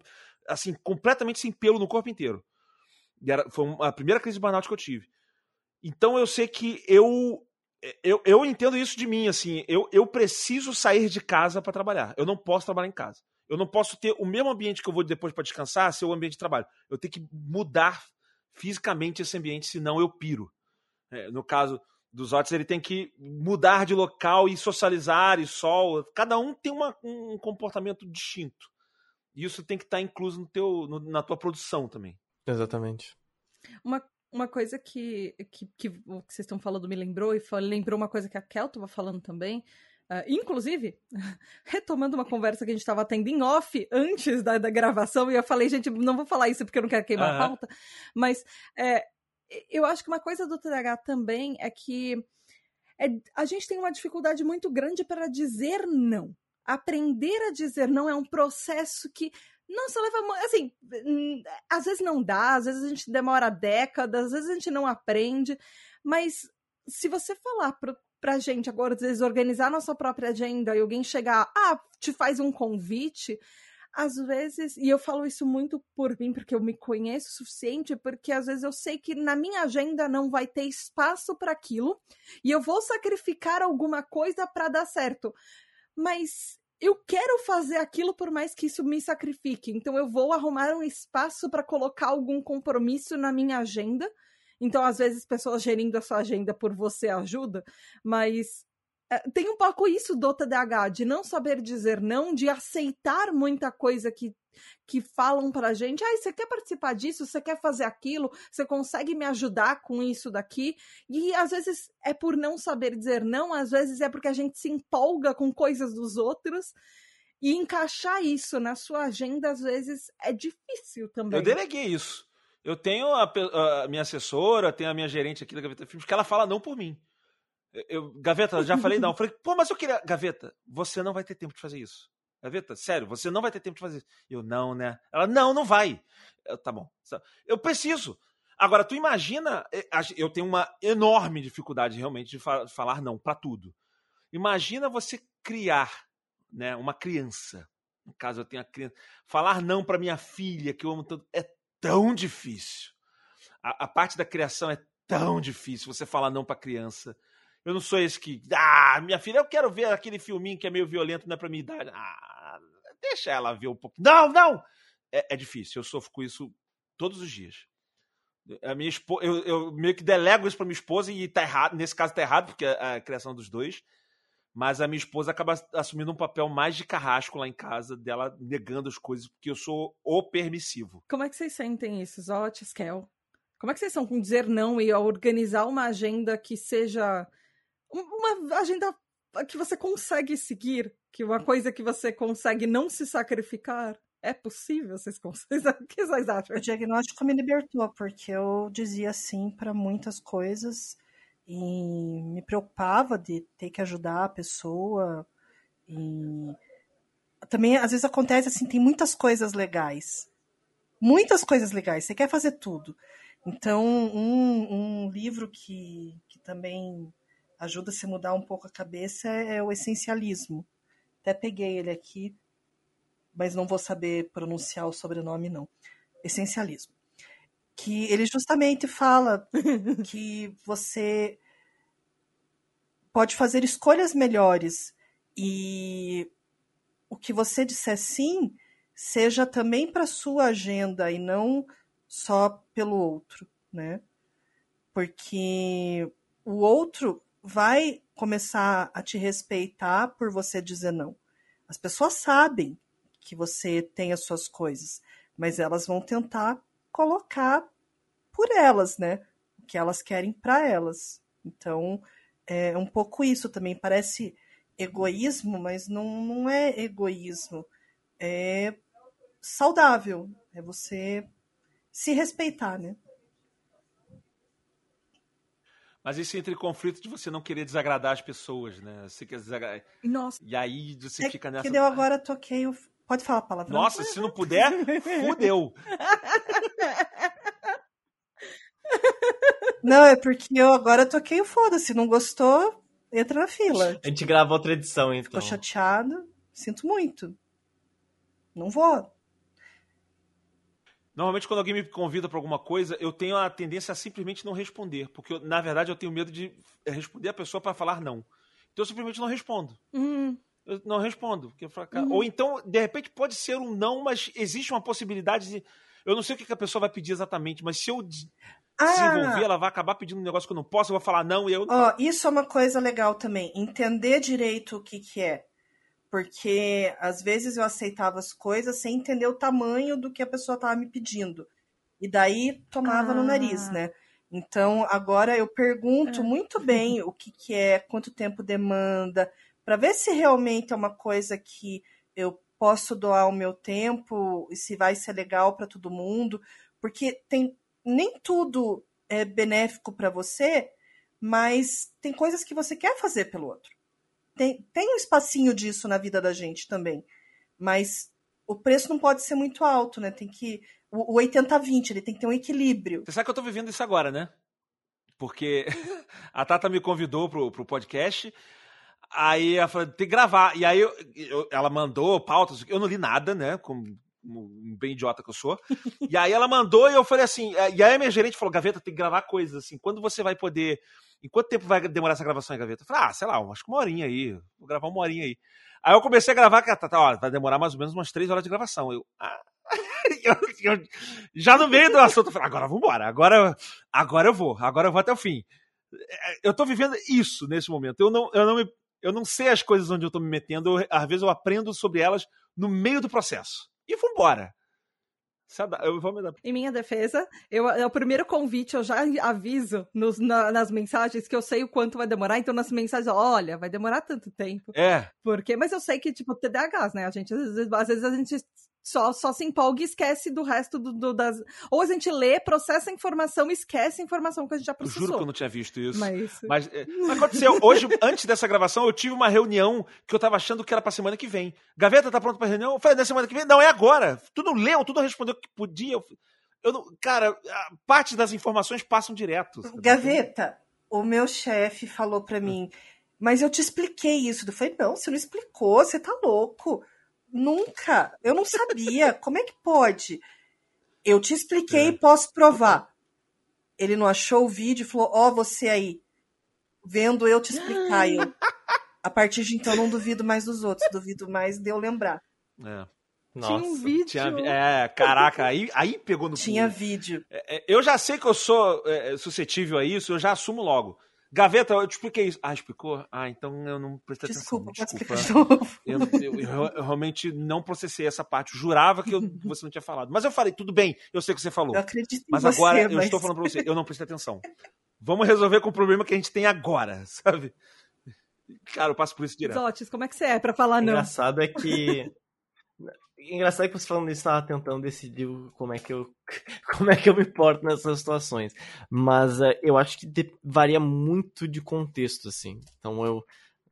assim, completamente sem pelo no corpo inteiro. Era, foi a primeira crise de burnout que eu tive. Então eu sei que eu eu, eu entendo isso de mim, assim, eu, eu preciso sair de casa para trabalhar. Eu não posso trabalhar em casa. Eu não posso ter o mesmo ambiente que eu vou depois para descansar ser o ambiente de trabalho. Eu tenho que mudar fisicamente esse ambiente, senão eu piro. É, no caso, dos outros, ele tem que mudar de local e socializar e sol. Cada um tem uma, um comportamento distinto. E isso tem que estar tá incluso no teu, no, na tua produção também. Exatamente. Uma, uma coisa que, que, que, que vocês estão falando me lembrou, e lembrou uma coisa que a Kel estava falando também. Uh, inclusive, retomando uma conversa que a gente estava tendo em off antes da, da, gravação, e eu falei, gente, não vou falar isso porque eu não quero queimar uhum. a pauta, mas é, eu acho que uma coisa do TDAH também é que é, a gente tem uma dificuldade muito grande para dizer não. Aprender a dizer não é um processo que só leva assim, às vezes não dá, às vezes a gente demora décadas, às vezes a gente não aprende, mas se você falar pro, pra gente agora, às vezes, organizar nossa própria agenda e alguém chegar, ah, te faz um convite, às vezes, e eu falo isso muito por mim, porque eu me conheço o suficiente, porque às vezes eu sei que na minha agenda não vai ter espaço para aquilo, e eu vou sacrificar alguma coisa para dar certo. Mas eu quero fazer aquilo por mais que isso me sacrifique. Então eu vou arrumar um espaço para colocar algum compromisso na minha agenda. Então, às vezes, pessoas gerindo a sua agenda por você ajuda, mas tem um pouco isso do TDAH, de não saber dizer não, de aceitar muita coisa que, que falam pra gente. Ah, você quer participar disso? Você quer fazer aquilo? Você consegue me ajudar com isso daqui? E às vezes é por não saber dizer não, às vezes é porque a gente se empolga com coisas dos outros. E encaixar isso na sua agenda, às vezes, é difícil também. Eu deleguei isso. Eu tenho a, a minha assessora, tenho a minha gerente aqui da Gaveta Filmes, que ela fala não por mim. Eu, Gaveta, já falei não. Eu falei, pô, mas eu queria. Gaveta, você não vai ter tempo de fazer isso. Gaveta, sério, você não vai ter tempo de fazer isso. Eu, não, né? Ela, não, não vai. Eu, tá bom. Eu preciso. Agora, tu imagina. Eh, eu tenho uma enorme dificuldade realmente de falar não para tudo. Imagina você criar né, uma criança. No caso, eu tenho a criança. Falar não para minha filha, que eu amo tanto, é tão difícil. A, a parte da criação é tão difícil. Você falar não para criança. Eu não sou esse que. Ah, minha filha, eu quero ver aquele filminho que é meio violento, não é pra minha idade. Ah, deixa ela ver um pouco. Não, não! É, é difícil, eu sofro com isso todos os dias. A minha esposa, eu, eu, meio que delego isso pra minha esposa e tá errado. Nesse caso tá errado, porque é a criação dos dois. Mas a minha esposa acaba assumindo um papel mais de carrasco lá em casa, dela negando as coisas, porque eu sou o permissivo. Como é que vocês sentem isso, Zot, Skel? Como é que vocês são com dizer não e organizar uma agenda que seja uma agenda que você consegue seguir, que uma coisa que você consegue não se sacrificar. É possível? Vocês, vocês, o que vocês acham? O diagnóstico me libertou, porque eu dizia sim para muitas coisas e me preocupava de ter que ajudar a pessoa. E também, às vezes, acontece assim: tem muitas coisas legais. Muitas coisas legais, você quer fazer tudo. Então, um, um livro que, que também ajuda a se mudar um pouco a cabeça é, o essencialismo. Até peguei ele aqui, mas não vou saber pronunciar o sobrenome, não. Essencialismo. Que ele justamente fala que você pode fazer escolhas melhores e o que você disser sim seja também para sua agenda e não só pelo outro, né? Porque o outro vai começar a te respeitar por você dizer não. As pessoas sabem que você tem as suas coisas, mas elas vão tentar colocar por elas, né? O que elas querem para elas. Então, é um pouco isso também. Parece egoísmo, mas não, não é egoísmo. É saudável. É você se respeitar, né? Mas isso entra em conflito de você não querer desagradar as pessoas, né? Você quer desagradar. Nossa. E aí você é fica nessa. Que deu agora, toquei o. Pode falar a palavra. Nossa, se não puder, fudeu. Não, é porque eu agora toquei o foda-se. Não gostou, entra na fila. A gente grava outra edição, então. Ficou chateado. Sinto muito. Não vou. Normalmente, quando alguém me convida para alguma coisa, eu tenho a tendência a simplesmente não responder, porque eu, na verdade eu tenho medo de responder a pessoa para falar não. Então eu simplesmente não respondo. Uhum. Eu não respondo. Porque uhum. Ou então, de repente, pode ser um não, mas existe uma possibilidade de. Eu não sei o que a pessoa vai pedir exatamente, mas se eu. se envolver, ela vai acabar pedindo um negócio que eu não posso, eu vou falar não e eu. Ó, isso é uma coisa legal também. Entender direito o que, que é. Porque às vezes eu aceitava as coisas sem entender o tamanho do que a pessoa estava me pedindo. E daí tomava Ah. no nariz, né? Então agora eu pergunto É. muito bem o que, que é, quanto tempo demanda, para ver se realmente é uma coisa que eu posso doar o meu tempo e se vai ser legal para todo mundo, porque tem nem tudo é benéfico para você, mas tem coisas que você quer fazer pelo outro. Tem, tem um espacinho disso na vida da gente também, mas o preço não pode ser muito alto, né? Tem que o, o 80-20, ele tem que ter um equilíbrio. Você sabe que eu tô vivendo isso agora, né? Porque a Tata me convidou pro, pro podcast. Aí ela falou, tem que gravar. E aí eu- eu- ela mandou pautas, eu não li nada, né? Como um bem idiota que eu sou. E aí ela mandou e eu falei assim. eh, E aí minha gerente falou: Gaveta, tem que gravar coisas assim. Quando você vai poder. Em quanto tempo vai demorar essa gravação aí, Gaveta? Eu falei, ah, sei lá, acho que uma horinha aí. Vou gravar uma horinha aí. Aí eu comecei a gravar, a Tata, ó, vai demorar mais ou menos umas três horas de gravação. Eu, ah. eu, eu- já no meio do assunto, eu falei, agora vambora, agora, agora eu vou, agora eu vou até o fim. É, Eu tô vivendo isso nesse momento. Eu não, eu não, me, eu não sei as coisas onde eu tô me metendo, eu- às vezes eu aprendo sobre elas no meio do processo. E vambora. Eu vou me adaptar. Em minha defesa, eu, é o primeiro convite, eu já aviso nos- na- nas mensagens que eu sei o quanto vai demorar. Então, nas mensagens, olha, vai demorar tanto tempo. É, Porque, mas eu sei que, tipo, TDAHs, né? A gente, às vezes, às vezes a gente só, só se empolga e esquece do resto do, do- das. Ou a gente lê, processa a informação e esquece a informação que a gente já eu processou. juro que eu não tinha visto isso. Mas. Mas é, aconteceu. Hoje, antes dessa gravação, eu tive uma reunião que eu tava achando que era pra semana que vem. Gaveta, tá pronto pra reunião? Eu falei, na semana que vem? Não, é agora. Tudo leu, tudo respondeu que podia. Eu, eu não, cara, parte das informações passam direto. sabe? Gaveta, o meu chefe falou pra mim, mas eu te expliquei isso. Eu falei, não, você não explicou, você tá louco. Nunca. Eu não sabia. Como é que pode? Eu te expliquei É. e posso provar. Ele não achou o vídeo e falou, ó, você aí, vendo eu te explicar. Eu, a partir de então, não duvido mais dos outros, duvido mais de eu lembrar. É. Tinha um Nossa. vídeo. Tinha, é, caraca, aí, aí pegou no Tinha pulo. vídeo. É, é, Eu já sei que eu sou é, suscetível a isso, eu já assumo logo. Gaveta, eu te expliquei isso. Ah, explicou? Ah, então eu não prestei Desculpa, atenção. Desculpa. explicar de novo. Eu, eu- eu- eu realmente não processei essa parte. Eu jurava que eu- você não tinha falado. Mas eu falei, tudo bem, eu sei o que você falou. Eu acredito em Mas você, agora eu mas... estou falando pra você, eu não prestei atenção. Vamos resolver com o problema que a gente tem agora, sabe? Cara, eu passo por isso direto. Zotes, como é que você é pra falar não? Engraçado é que. Engraçado é que você falando isso, estava tentando decidir como é que eu como é que eu me porto nessas situações. Mas eh, eu acho que de- varia muito de contexto, assim. Então eu.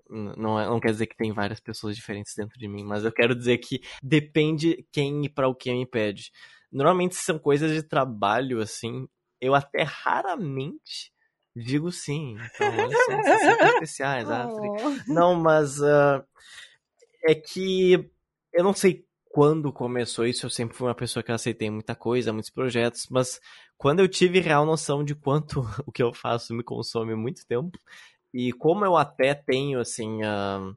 Não, é- não quer dizer que tem várias pessoas diferentes dentro de mim, mas eu quero dizer que depende quem e para o que me pede. Normalmente são coisas de trabalho, assim. Eu até raramente digo sim. Então, licença, sempre especiais. Oh. não, mas ah, é que eu não sei quando começou isso. Eu sempre fui uma pessoa que aceitei muita coisa, muitos projetos, mas quando eu tive real noção de quanto o que eu faço me consome muito tempo e como eu até tenho assim, ah,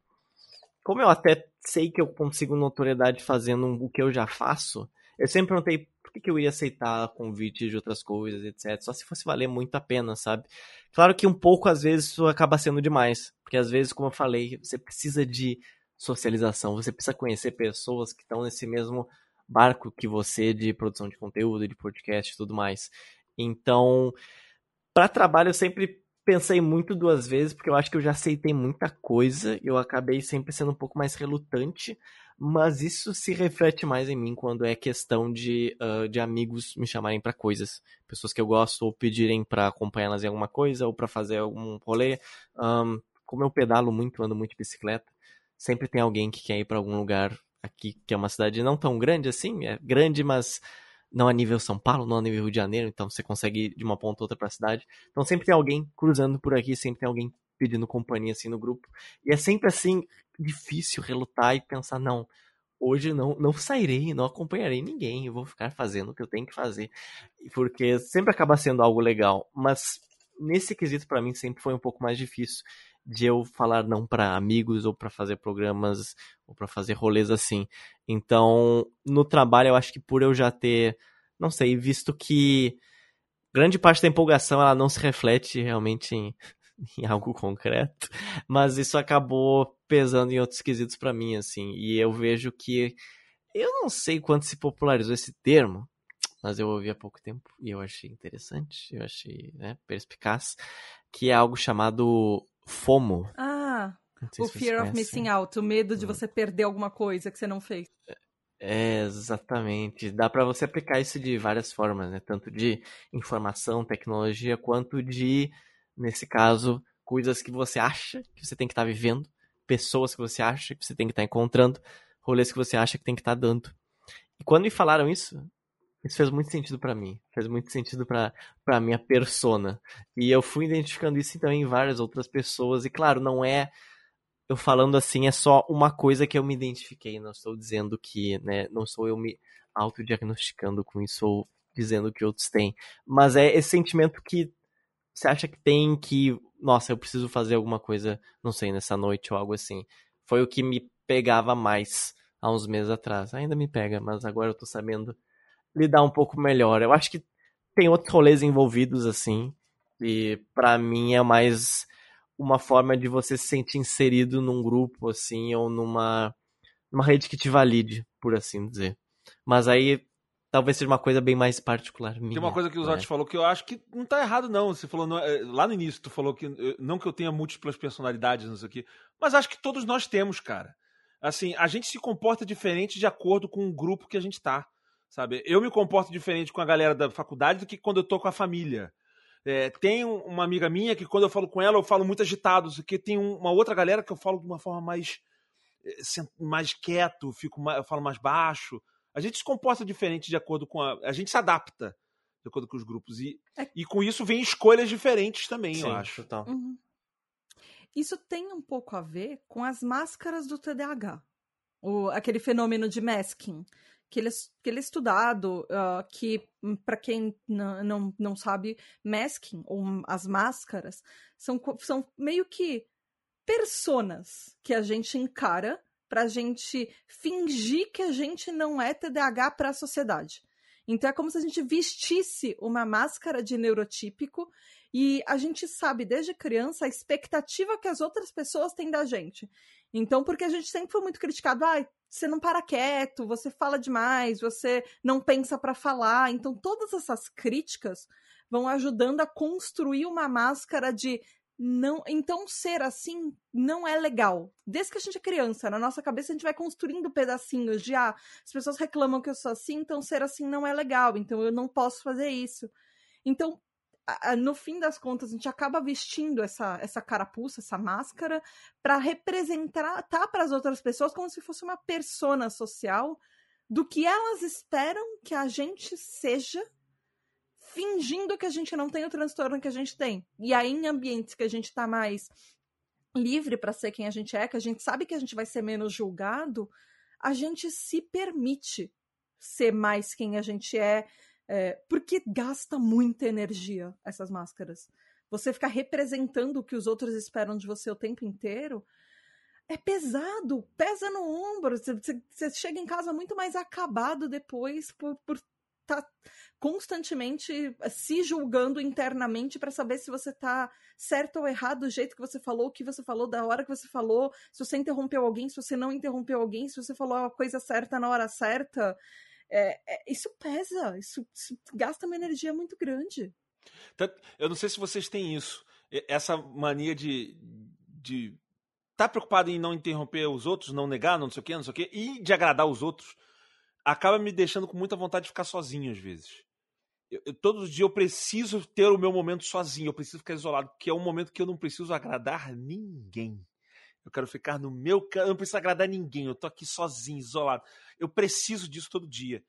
como eu até sei que eu consigo notoriedade fazendo o que eu já faço, eu sempre perguntei por que, que eu ia aceitar convite de outras coisas, etc. Só se fosse valer muito a pena, sabe? Claro que um pouco, às vezes, isso acaba sendo demais. Porque, às vezes, como eu falei, você precisa de socialização, você precisa conhecer pessoas que estão nesse mesmo barco que você de produção de conteúdo, de podcast e tudo mais. Então, para trabalho, eu sempre pensei muito duas vezes, porque eu acho que eu já aceitei muita coisa, eu acabei sempre sendo um pouco mais relutante, mas isso se reflete mais em mim quando é questão de, ah, de amigos me chamarem para coisas. Pessoas que eu gosto ou pedirem para acompanhá-las em alguma coisa ou para fazer algum rolê. Ahn, como eu pedalo muito, ando muito de bicicleta, sempre tem alguém que quer ir para algum lugar aqui, que é uma cidade não tão grande assim, é grande, mas não a nível São Paulo, não a nível Rio de Janeiro, então você consegue ir de uma ponta a outra para a cidade. Então sempre tem alguém cruzando por aqui, sempre tem alguém pedindo companhia assim no grupo. E é sempre assim difícil relutar e pensar não, hoje não não sairei, não acompanharei ninguém, eu vou ficar fazendo o que eu tenho que fazer, porque sempre acaba sendo algo legal, mas nesse quesito para mim sempre foi um pouco mais difícil de eu falar não para amigos ou para fazer programas ou para fazer rolês assim. Então, no trabalho eu acho que por eu já ter, não sei, visto que grande parte da empolgação ela não se reflete realmente em, em algo concreto, mas isso acabou pesando em outros quesitos para mim, assim, e eu vejo que eu não sei quanto se popularizou esse termo, mas eu ouvi há pouco tempo e eu achei interessante, eu achei né, perspicaz, que é algo chamado FOMO. Ah, o Fear of Missing Out, o medo de você perder alguma coisa que você não fez. É, exatamente. Dá para você aplicar isso de várias formas, né? Tanto de informação, tecnologia, quanto de, nesse caso, coisas que você acha que você tem que estar tá vivendo, pessoas que você acha que você tem que estar tá encontrando, rolês que você acha que tem que estar tá dando. E quando me falaram isso, isso fez muito sentido para mim. Fez muito sentido para minha persona. E eu fui identificando isso também em várias outras pessoas. E claro, não é eu falando assim, é só uma coisa que eu me identifiquei. Não estou dizendo que, né, não sou eu me autodiagnosticando com isso ou dizendo que outros têm. Mas é esse sentimento que você acha que tem que, nossa, eu preciso fazer alguma coisa, não sei, nessa noite ou algo assim. Foi o que me pegava mais há uns meses atrás. Ainda me pega, mas agora eu tô sabendo lidar um pouco melhor. Eu acho que tem outros rolês envolvidos, assim, e para mim é mais uma forma de você se sentir inserido num grupo, assim, ou numa, numa rede que te valide, por assim dizer. Mas aí talvez seja uma coisa bem mais particular minha. Tem uma coisa que o Zotti né? falou que eu acho que não tá errado, não. Você falou, não, é, lá no início, tu falou que não que eu tenha múltiplas personalidades, não sei o quê, mas acho que todos nós temos, cara. Assim, a gente se comporta diferente de acordo com o grupo que a gente tá, sabe? Eu me comporto diferente com a galera da faculdade do que quando eu tô com a família. É, tem uma amiga minha que quando eu falo com ela, eu falo muito agitado, porque tem uma outra galera que eu falo de uma forma mais é, mais quieto, fico mais, eu falo mais baixo. A gente se comporta diferente de acordo com a. A gente se adapta de acordo com os grupos. E, é. e com isso vem escolhas diferentes também, Sim, eu acho. Total. Uhum. Isso tem um pouco a ver com as máscaras do TDAH. O, aquele fenômeno de masking que ele, que ele é estudado, uh, que hum, para quem não, não sabe, masking, ou as máscaras, são, são meio que personas que a gente encara pra gente fingir que a gente não é TDAH para a sociedade. Então é como se a gente vestisse uma máscara de neurotípico e a gente sabe desde criança a expectativa que as outras pessoas têm da gente. Então, porque a gente sempre foi muito criticado, ah, você não para quieto, você fala demais, você não pensa para falar. Então, todas essas críticas vão ajudando a construir uma máscara de não, então ser assim não é legal. Desde que a gente é criança, na nossa cabeça a gente vai construindo pedacinhos de ah, as pessoas reclamam que eu sou assim, então ser assim não é legal, então eu não posso fazer isso. Então, no fim das contas, a gente acaba vestindo essa, essa carapuça, essa máscara, para representar tá, para as outras pessoas como se fosse uma persona social do que elas esperam que a gente seja, fingindo que a gente não tem o transtorno que a gente tem. E aí, em ambientes que a gente está mais livre para ser quem a gente é, que a gente sabe que a gente vai ser menos julgado, a gente se permite ser mais quem a gente é, é, porque gasta muita energia essas máscaras. Você ficar representando o que os outros esperam de você o tempo inteiro é pesado, pesa no ombro. Você, chega em casa muito mais acabado depois por, por tá constantemente se julgando internamente para saber se você tá certo ou errado do jeito que você falou, o que você falou, da hora que você falou, se você interrompeu alguém, se você não interrompeu alguém, se você falou a coisa certa na hora certa. É, é, isso pesa, isso, isso, gasta uma energia muito grande. Eu não sei se vocês têm isso, essa mania de estar tá preocupado em não interromper os outros, não negar, não sei o que, não sei o que, e de agradar os outros, acaba me deixando com muita vontade de ficar sozinho às vezes. Eu, eu, todos os dias eu preciso ter o meu momento sozinho, eu preciso ficar isolado, porque é um momento que eu não preciso agradar ninguém. Eu quero ficar no meu eu não preciso agradar ninguém, eu tô aqui sozinho, isolado. Eu preciso disso todo dia.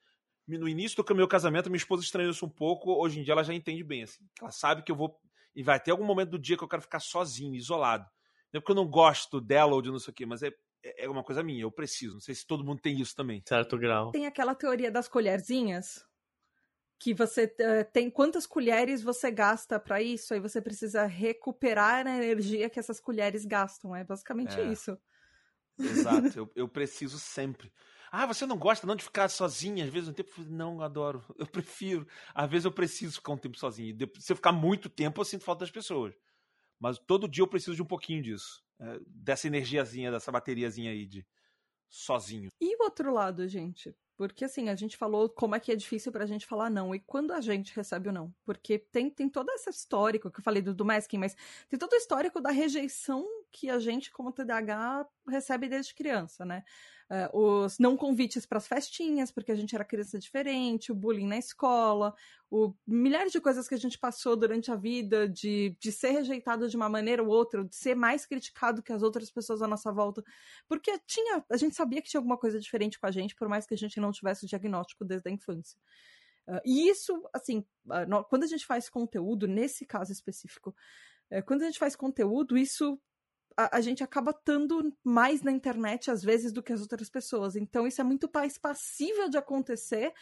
No início do meu casamento, minha esposa estranhou isso um pouco, hoje em dia ela já entende bem, assim. Ela sabe que eu vou. E vai ter algum momento do dia que eu quero ficar sozinho, isolado. Não é porque eu não gosto dela ou de não sei o quê, mas é, é uma coisa minha, eu preciso. Não sei se todo mundo tem isso também. Certo grau. Tem aquela teoria das colherzinhas, que você uh, tem quantas colheres você gasta para isso, aí você precisa recuperar a energia que essas colheres gastam. É basicamente é. isso. Exato, eu, eu preciso sempre. Ah, você não gosta não de ficar sozinha às vezes um tempo? Não, adoro. Eu prefiro. Às vezes eu preciso ficar um tempo sozinho. Se eu ficar muito tempo, eu sinto falta das pessoas. Mas todo dia eu preciso de um pouquinho disso. É, dessa energiazinha, dessa bateriazinha aí de sozinho. E o outro lado, gente? Porque assim, a gente falou como é que é difícil pra gente falar não. E quando a gente recebe o não? Porque tem, tem todo esse histórico que eu falei do, do masking, mas tem todo o histórico da rejeição que a gente, como TDAH, recebe desde criança, né? Uh, os não convites para as festinhas, porque a gente era criança diferente, o bullying na escola, o milhares de coisas que a gente passou durante a vida, de, de ser rejeitado de uma maneira ou outra, de ser mais criticado que as outras pessoas à nossa volta, porque tinha, a gente sabia que tinha alguma coisa diferente com a gente, por mais que a gente não tivesse o diagnóstico desde a infância. Uh, e isso, assim, uh, no, quando a gente faz conteúdo, nesse caso específico, quando a gente faz conteúdo, isso a, a, gente acaba estando mais na internet às vezes do que as outras pessoas. Então isso é muito mais passível de acontecer,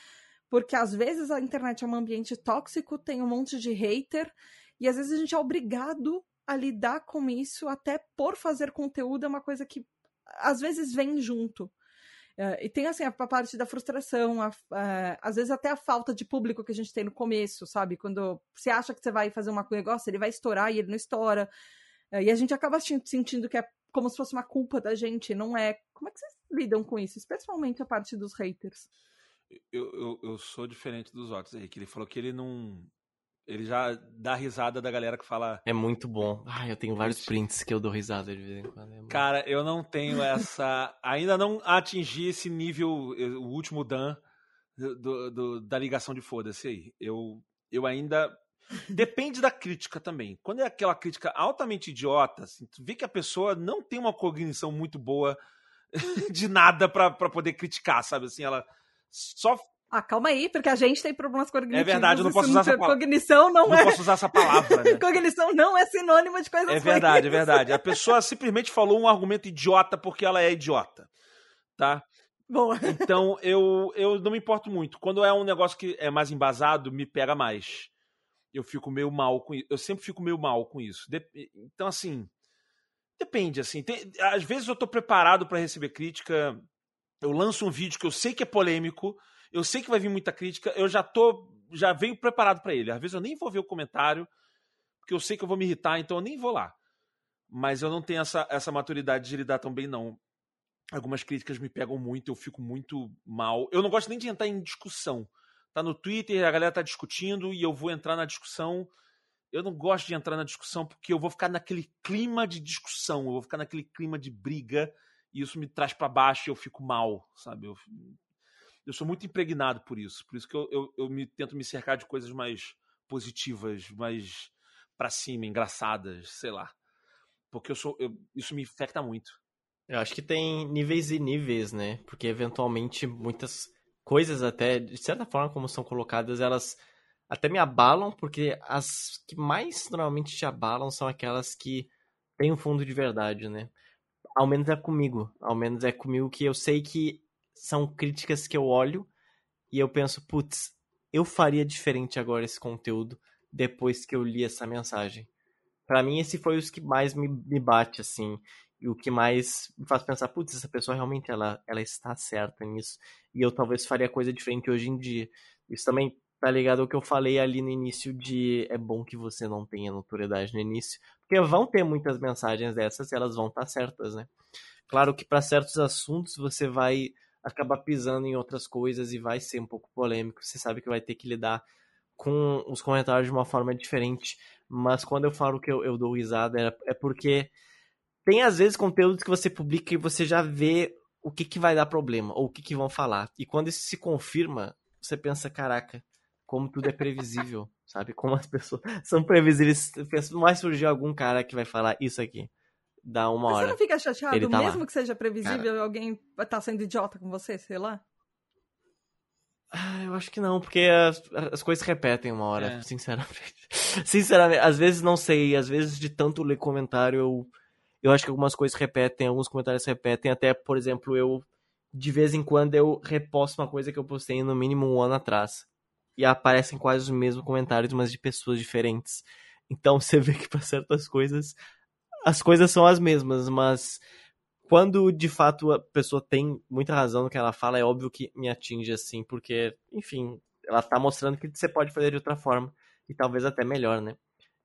porque às vezes a internet é um ambiente tóxico, tem um monte de hater, e às vezes a gente é obrigado a lidar com isso, até por fazer conteúdo é uma coisa que às vezes vem junto. Uh, e tem assim a, a parte da frustração, a, uh, às vezes até a falta de público que a gente tem no começo, sabe? Quando você acha que você vai fazer um negócio, ele vai estourar e ele não estoura. É, e a gente acaba sentindo que é como se fosse uma culpa da gente, não é? Como é que vocês lidam com isso, especialmente a parte dos haters? Eu, eu, eu sou diferente dos outros aí, que ele falou que ele não. Ele já dá risada da galera que fala. É muito bom. Ai, eu tenho vários prints que eu dou risada de vez em quando. É Cara, eu não tenho essa. Ainda não atingi esse nível, o último Dan do, do, da ligação de foda-se aí. Eu, eu ainda Depende da crítica também. Quando é aquela crítica altamente idiota, assim, tu vê que a pessoa não tem uma cognição muito boa de nada para poder criticar, sabe? Assim, ela só. Ah, calma aí, porque a gente tem problemas cognitivos. É verdade, eu não posso usar essa palavra. Cognição não, não é. posso usar essa palavra. Né? Cognição não é sinônimo de coisas É verdade, é verdade. A pessoa simplesmente falou um argumento idiota porque ela é idiota. Tá? Boa. Então, eu, eu não me importo muito. Quando é um negócio que é mais embasado, me pega mais eu fico meio mal com isso. Eu sempre fico meio mal com isso. De... Então, assim, depende, assim. Tem... Às vezes eu tô preparado para receber crítica. Eu lanço um vídeo que eu sei que é polêmico, eu sei que vai vir muita crítica, eu já tô. Já venho preparado para ele. Às vezes eu nem vou ver o comentário, porque eu sei que eu vou me irritar, então eu nem vou lá. Mas eu não tenho essa, essa maturidade de lidar tão bem, não. Algumas críticas me pegam muito, eu fico muito mal. Eu não gosto nem de entrar em discussão tá no Twitter, a galera tá discutindo e eu vou entrar na discussão. Eu não gosto de entrar na discussão porque eu vou ficar naquele clima de discussão, eu vou ficar naquele clima de briga e isso me traz para baixo e eu fico mal, sabe? Eu, eu sou muito impregnado por isso. Por isso que eu, eu, eu me, tento me cercar de coisas mais positivas, mais para cima, engraçadas, sei lá. Porque eu sou, eu, isso me afeta muito. Eu acho que tem níveis e níveis, né? Porque eventualmente muitas coisas até, de certa forma, como são colocadas, elas até me abalam, porque as que mais normalmente te abalam são aquelas que têm um fundo de verdade, né? Ao menos é comigo. Ao menos é comigo que eu sei que são críticas que eu olho e eu penso, putz, eu faria diferente agora esse conteúdo depois que eu li essa mensagem. Para mim, esse foi os que mais me, me bate, assim e o que mais me faz pensar, putz, essa pessoa realmente ela, ela está certa nisso. E eu talvez faria coisa diferente hoje em dia. Isso também tá ligado ao que eu falei ali no início de é bom que você não tenha notoriedade no início, porque vão ter muitas mensagens dessas e elas vão estar tá certas, né? Claro que para certos assuntos você vai acabar pisando em outras coisas e vai ser um pouco polêmico, você sabe que vai ter que lidar com os comentários de uma forma diferente, mas quando eu falo que eu, eu dou risada é, é porque tem às vezes conteúdos que você publica e você já vê o que, que vai dar problema, ou o que, que vão falar. E quando isso se confirma, você pensa, caraca, como tudo é previsível, sabe? Como as pessoas são previsíveis. Não vai surgir algum cara que vai falar isso aqui. Dá uma Mas hora. Você não fica chateado, tá mesmo lá. que seja previsível, cara... alguém tá sendo idiota com você, sei lá? Ah, eu acho que não, porque as, as coisas repetem uma hora, é. sinceramente. Sinceramente, às vezes não sei, às vezes de tanto ler comentário eu eu acho que algumas coisas repetem, alguns comentários repetem. Até, por exemplo, eu de vez em quando eu reposto uma coisa que eu postei no mínimo um ano atrás. E aparecem quase os mesmos comentários, mas de pessoas diferentes. Então você vê que para certas coisas as coisas são as mesmas, mas quando de fato a pessoa tem muita razão no que ela fala, é óbvio que me atinge assim, porque, enfim, ela tá mostrando que você pode fazer de outra forma e talvez até melhor, né?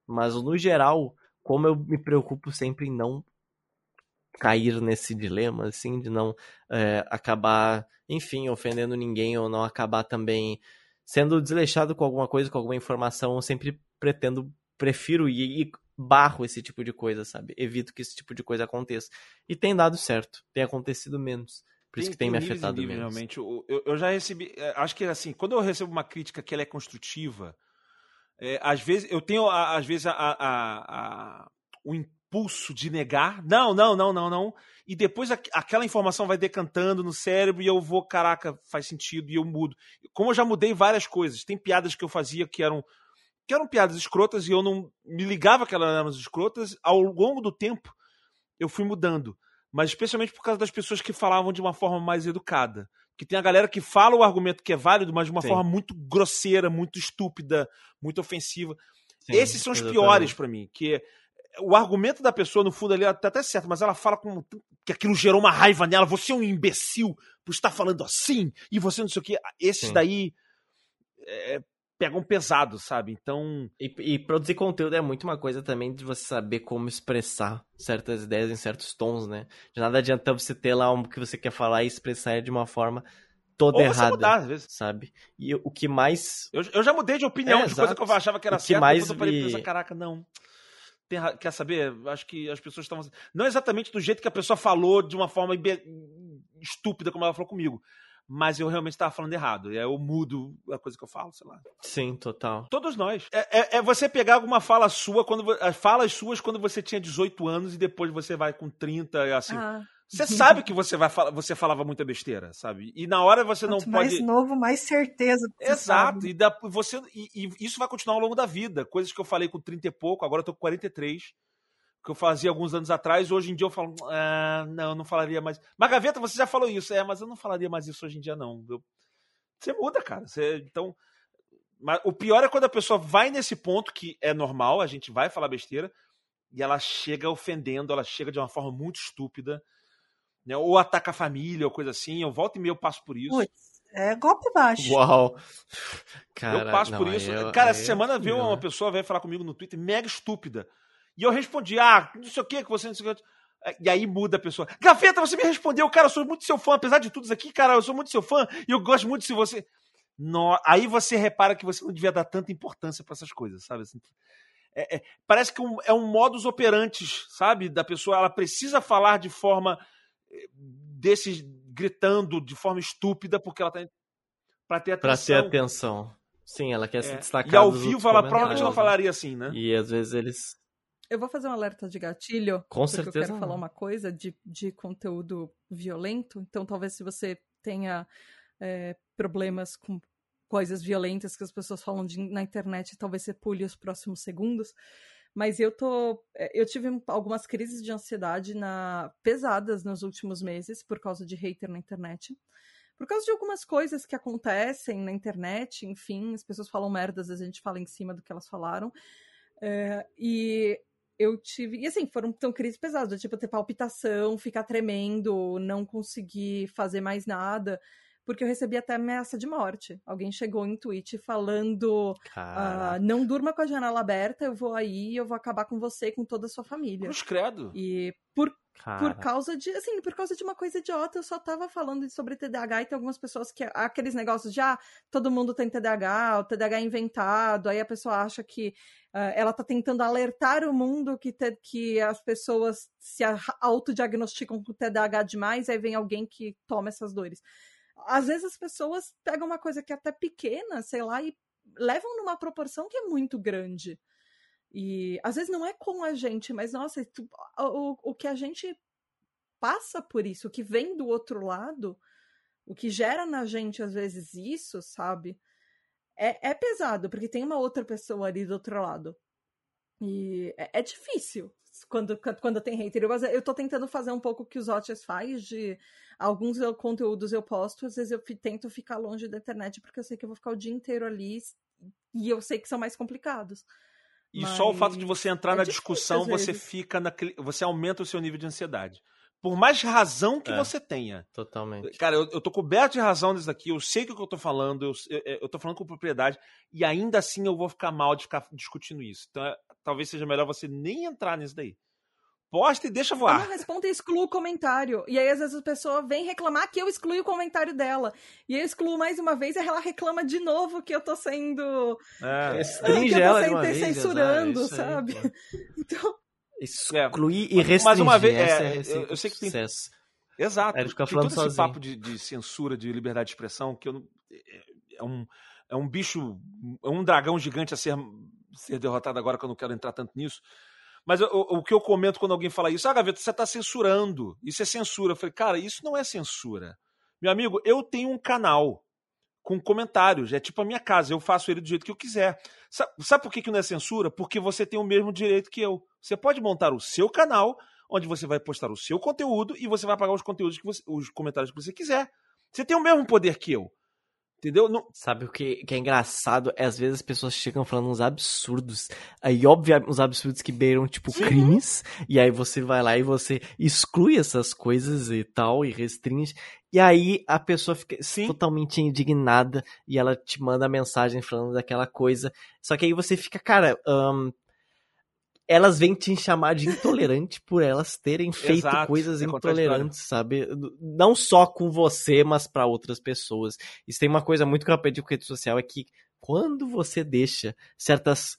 Mas no geral, como eu me preocupo sempre em não cair nesse dilema, assim, de não é, acabar, enfim, ofendendo ninguém ou não acabar também sendo desleixado com alguma coisa, com alguma informação, eu sempre pretendo, prefiro ir, ir barro esse tipo de coisa, sabe? Evito que esse tipo de coisa aconteça. E tem dado certo, tem acontecido menos. Por isso que tem, me afetado níveis, menos. Realmente, eu, eu, já recebi. é, Acho que assim, quando eu recebo uma crítica que ela é construtiva, é, às vezes eu tenho às vezes a, a- a- o impulso de negar. Não, não, não, não, não. E depois aqu- aquela informação vai decantando no cérebro e eu vou, caraca, faz sentido e eu mudo. Como eu já mudei várias coisas, tem piadas que eu fazia que eram que eram piadas escrotas e eu não me ligava que elas eram escrotas. Ao longo do tempo, eu fui mudando. Mas especialmente por causa das pessoas que falavam de uma forma mais educada. Que tem a galera que fala o argumento que é válido, mas de uma Sim. forma muito grosseira, muito estúpida, muito ofensiva. Sim, Esses são os exatamente. piores pra mim. Que o argumento da pessoa, no fundo, ali, ela tá até certo, mas ela fala com que aquilo gerou uma raiva nela. Você é um imbecil por estar falando assim, e você não sei o quê. Esses Sim. daí é, pegam pesado, sabe? Então. E, e produzir conteúdo é muito uma coisa também de você saber como expressar certas ideias em certos tons, né? De nada adianta você ter lá um que você quer falar e expressar de uma forma toda Ou errada, mudar, às vezes. sabe? E o que mais Eu, eu já mudei de opinião É, de coisa que eu achava que era O que certo, mais eu parei me- caraca, não. Tem quer saber? Acho que as pessoas estão. Não exatamente do jeito que a pessoa falou, de uma forma estúpida, como ela falou comigo. Mas eu realmente estava falando errado. E aí eu mudo a coisa que eu falo, sei lá. Sim, total. Todos nós. É, é- é você pegar alguma fala sua, quando falas suas quando você tinha 18 anos e depois você vai com 30, e assim. Ah, Você sabe que você vai falar, você falava muita besteira, sabe? E na hora você não Quanto pode. mais novo, mais certeza. Exato, sabe. e, dá- você, e, e isso vai continuar ao longo da vida. Coisas que eu falei com 30 e pouco, agora eu tô com 43, que eu fazia alguns anos atrás, hoje em dia eu falo, ah, não, eu não falaria mais. Mas Gaveta, você já falou isso, é, mas eu não falaria mais isso hoje em dia, não. Eu- você muda, cara. Você, então. Mas o pior é quando a pessoa vai nesse ponto, que é normal, a gente vai falar besteira, e ela chega ofendendo, ela chega de uma forma muito estúpida, né? Ou ataca a família, ou coisa assim. Eu volto e meio eu passo por isso. Putz, é golpe baixo. Uau. Cara, eu passo não, por isso. eu- Cara, essa semana veio horrível, uma pessoa veio falar comigo no Twitter, mega estúpida. E eu respondi, ah, não sei o que, que você não sei o que. E aí muda a pessoa. Gaveta, você me respondeu, cara, eu sou muito seu fã, apesar de tudo isso aqui, cara, eu sou muito seu fã e eu gosto muito de você. No... Aí você repara que você não devia dar tanta importância pra essas coisas, sabe? Assim, é- é- parece que um- é um modus operantes, sabe? Da pessoa, ela precisa falar de forma eh, desses gritando de forma estúpida porque ela tá para ter Pra ter atenção. atenção. Sim, ela quer se É. destacar. E ao vivo ela provavelmente não falaria assim, né? E às vezes eles. Eu vou fazer um alerta de gatilho. Com porque certeza eu quero não. falar uma coisa de, de conteúdo violento. Então, talvez se você tenha é, problemas com coisas violentas que as pessoas falam de- na internet, talvez você pule os próximos segundos. Mas eu tô. é, Eu tive algumas crises de ansiedade na, pesadas nos últimos meses por causa de hater na internet. Por causa de algumas coisas que acontecem na internet, enfim, as pessoas falam merda, às vezes a gente fala em cima do que elas falaram. É, e eu tive. E assim, foram tão crises pesadas, tipo, ter palpitação, ficar tremendo, não conseguir fazer mais nada. Porque eu recebi até ameaça de morte. Alguém chegou em tweet falando: ah, não durma com a janela aberta, eu vou aí, eu vou acabar com você e com toda a sua família. Cruz credo. E por por causa de, assim, por causa de uma coisa idiota, eu só tava falando sobre TDAH e tem algumas pessoas que, aqueles negócios de, ah, todo mundo tem TDAH, o TDAH é inventado, aí a pessoa acha que ah, ela tá tentando alertar o mundo que, te- que as pessoas se autodiagnosticam com TDAH demais, aí vem alguém que toma essas dores. Às vezes as pessoas pegam uma coisa que é até pequena, sei lá, e levam numa proporção que é muito grande. E às vezes não é com a gente, mas nossa, tu- o, o que a gente passa por isso, o que vem do outro lado, o que gera na gente às vezes isso, sabe? É, é pesado, porque tem uma outra pessoa ali do outro lado. E é, é difícil quando, quando tem hater. Eu, eu tô tentando fazer um pouco o que os Otches faz, de alguns conteúdos eu posto, às vezes eu tento ficar longe da internet, porque eu sei que eu vou ficar o dia inteiro ali e eu sei que são mais complicados. E só o Mas fato de você entrar é na difícil, discussão, você fica naquele. Você aumenta o seu nível de ansiedade. Por mais razão que É. você tenha. Totalmente. Cara, eu, eu tô coberto de razão nisso daqui, eu sei o que eu tô falando, eu, eu, eu tô falando com propriedade, e ainda assim eu vou ficar mal de ficar discutindo isso. Então, é, talvez seja melhor você nem entrar nisso daí. Posta e deixa Eu voar. não respondo e excluo o comentário. E aí, às vezes, a pessoa vem reclamar que eu excluí o comentário dela. E eu excluo mais uma vez e ela reclama de novo que eu tô sendo. É. que Restringe eu tô ela de sendo uma vez, censurando, é sabe? aí. Então, Excluir e Mas- restringir. mais uma vez, é, eu- eu sei que tem- sucesso. Exato. Aí ele fica Tem falando todo esse sozinho. papo de, de censura, de liberdade de expressão, que eu não. É, é um, é um bicho. É um dragão gigante a ser, ser derrotado agora, que eu não quero entrar tanto nisso. Mas o, que eu comento quando alguém fala isso, ah, Gaveta, você está censurando. Isso é censura. Eu falei, cara, isso não é censura. Meu amigo, eu tenho um canal com comentários. É tipo a minha casa, eu faço ele do jeito que eu quiser. Sabe, sabe por que, que não é censura? Porque você tem o mesmo direito que eu. Você pode montar o seu canal, onde você vai postar o seu conteúdo e você vai pagar os conteúdos que você, os comentários que você quiser. Você tem o mesmo poder que eu. Entendeu? Não- Sabe o que, que é engraçado? É às vezes as pessoas chegam falando uns absurdos. Aí, obviamente, uns absurdos que beiram, tipo, crimes. E aí você vai lá e você exclui essas coisas e tal, e restringe. E aí a pessoa fica Sim. totalmente indignada e ela te manda mensagem falando daquela coisa. Só que aí você fica, cara, ahn, elas vêm te chamar de intolerante por elas terem feito Exato, coisas é intolerantes, sabe? Não só com você, mas pra outras pessoas. Isso tem uma coisa muito que eu aprendi com rede social, é que quando você deixa certas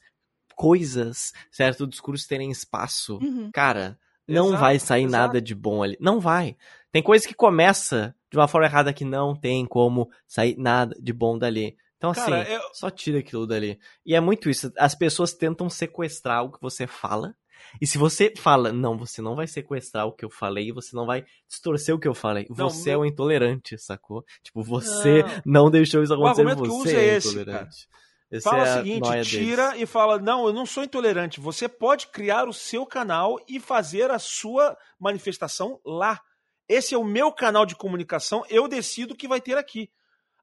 coisas, certo discurso terem espaço, uhum. cara, não Exato, vai sair exato. nada de bom ali. Não vai. Tem coisa que começa de uma forma errada que não tem como sair nada de bom dali. Então, assim, Cara, eu- só tira aquilo dali. E é muito isso. As pessoas tentam sequestrar o que você fala. E se você fala, não, você não vai sequestrar o que eu falei, você não vai distorcer o que eu falei. Não, Você é não- o intolerante, sacou? Tipo, você não, deixou isso O acontecer, que você usa é é esse, intolerante. Esse Fala é o seguinte, tira deles. e fala: não, eu não sou intolerante. Você pode criar o seu canal e fazer a sua manifestação lá. Esse é o meu canal de comunicação, eu decido o que vai ter aqui.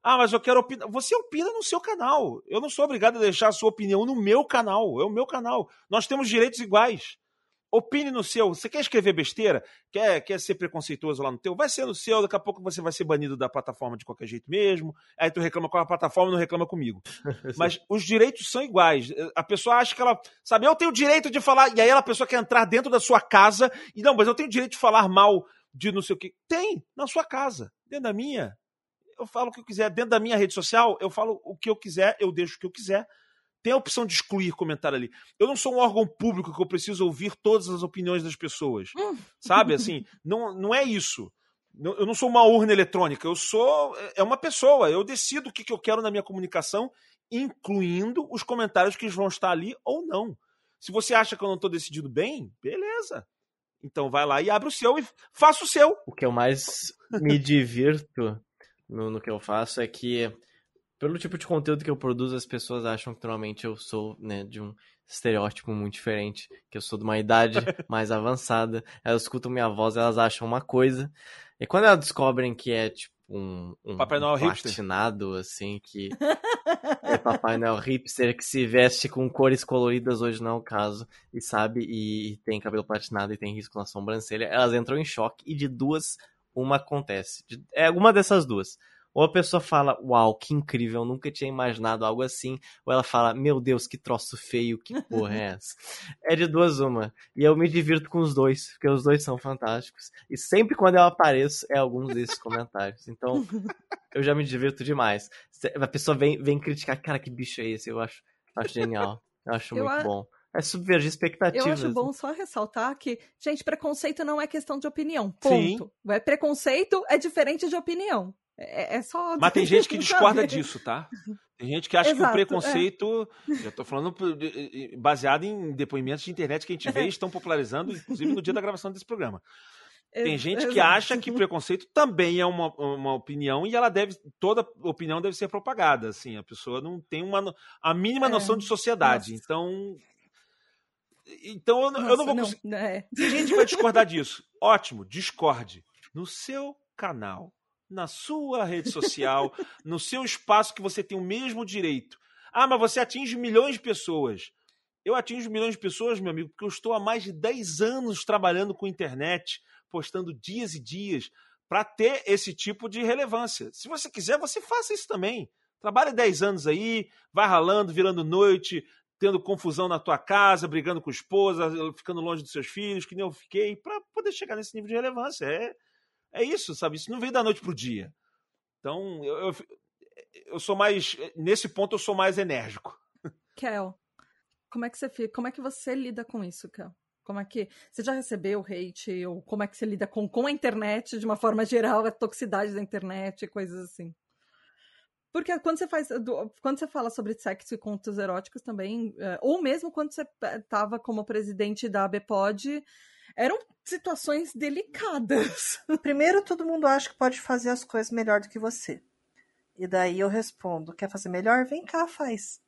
Ah, mas eu quero opinar. Você opina no seu canal. Eu não sou obrigado a deixar a sua opinião no meu canal. É o meu canal. Nós temos direitos iguais. Opine no seu. Você quer escrever besteira? Quer, quer ser preconceituoso lá no teu? Vai ser no seu. Daqui a pouco você vai ser banido da plataforma de qualquer jeito mesmo. Aí tu reclama com a plataforma e não reclama comigo. Mas os direitos são iguais. A pessoa acha que ela. Sabe, eu tenho o direito de falar. E aí a pessoa quer entrar dentro da sua casa. E não, mas eu tenho o direito de falar mal de não sei o quê. Tem, na sua casa. Dentro da minha. Eu falo o que eu quiser. Dentro da minha rede social, eu falo o que eu quiser, eu deixo o que eu quiser. Tem a opção de excluir comentário ali. Eu não sou um órgão público que eu preciso ouvir todas as opiniões das pessoas. Sabe? Assim, não, não é isso. Eu não sou uma urna eletrônica, eu sou é uma pessoa. Eu decido o que, que eu quero na minha comunicação, incluindo os comentários que vão estar ali ou não. Se você acha que eu não estou decidido bem, beleza. Então vai lá e abre o seu e faça o seu. O que eu mais me divirto no, no que eu faço é que, pelo tipo de conteúdo que eu produzo, as pessoas acham que normalmente eu sou né, de um estereótipo muito diferente, que eu sou de uma idade mais avançada. Elas escutam minha voz, elas acham uma coisa. E quando elas descobrem que é tipo um, um Papai Noel hipster. platinado, assim, que é Papai Noel hipster que se veste com cores coloridas, hoje não é o caso, e sabe, e, e tem cabelo platinado e tem risco na sobrancelha, elas entram em choque e de duas, uma acontece. É alguma dessas duas. Ou a pessoa fala, uau, que incrível, eu nunca tinha imaginado algo assim. Ou ela fala, meu Deus, que troço feio, que porra é essa? É de duas uma. E eu me divirto com os dois, porque os dois são fantásticos. E sempre quando eu apareço, é alguns desses comentários. Então, eu já me divirto demais. A pessoa vem, vem criticar, cara, que bicho é esse? Eu acho, acho genial. Eu acho Eu muito a- bom. É subvergir expectativas. Eu acho né? bom só ressaltar que, gente, preconceito não é questão de opinião. Sim. Ponto. É preconceito é diferente de opinião. É, é só. Mas tem gente que discorda sabe? disso, tá? Tem gente que acha que Exato, o preconceito. Eu tô falando baseado em depoimentos de internet que a gente vê e estão popularizando, inclusive no dia da gravação desse programa. Tem gente que acha que preconceito também é uma, uma opinião e ela deve. Toda opinião deve ser propagada. Assim, a pessoa não tem uma, a mínima É, noção de sociedade. nossa. Então. Então eu, não- eu Nossa, não vou conseguir. é. Tem gente que vai discordar disso. Ótimo, discorde. No seu canal, na sua rede social, no seu espaço que você tem o mesmo direito. Ah, mas você atinge milhões de pessoas. Eu atingo milhões de pessoas, meu amigo, porque eu estou há mais de 10 anos trabalhando com internet, postando dias e dias para ter esse tipo de relevância. Se você quiser, você faça isso também. Trabalhe 10 anos aí, vai ralando, virando noite, tendo confusão na tua casa, brigando com a esposa, ficando longe dos seus filhos, que nem eu fiquei, para poder chegar nesse nível de relevância. É, é isso, sabe? Isso não vem da noite pro dia. Então, eu, eu, eu sou mais. Nesse ponto, eu sou mais enérgico. Kel, como é que você fica? Como é que você lida com isso, Kel? Como é que você já recebeu hate ou como é que você lida com, com a internet de uma forma geral, a toxicidade da internet, coisas assim? Porque quando você faz, quando você fala sobre sexo e contos eróticos também, é, ou mesmo quando você estava como presidente da ABPOD, eram situações delicadas. Primeiro, todo mundo acha que pode fazer as coisas melhor do que você. E daí eu respondo: quer fazer melhor? Vem cá, faz.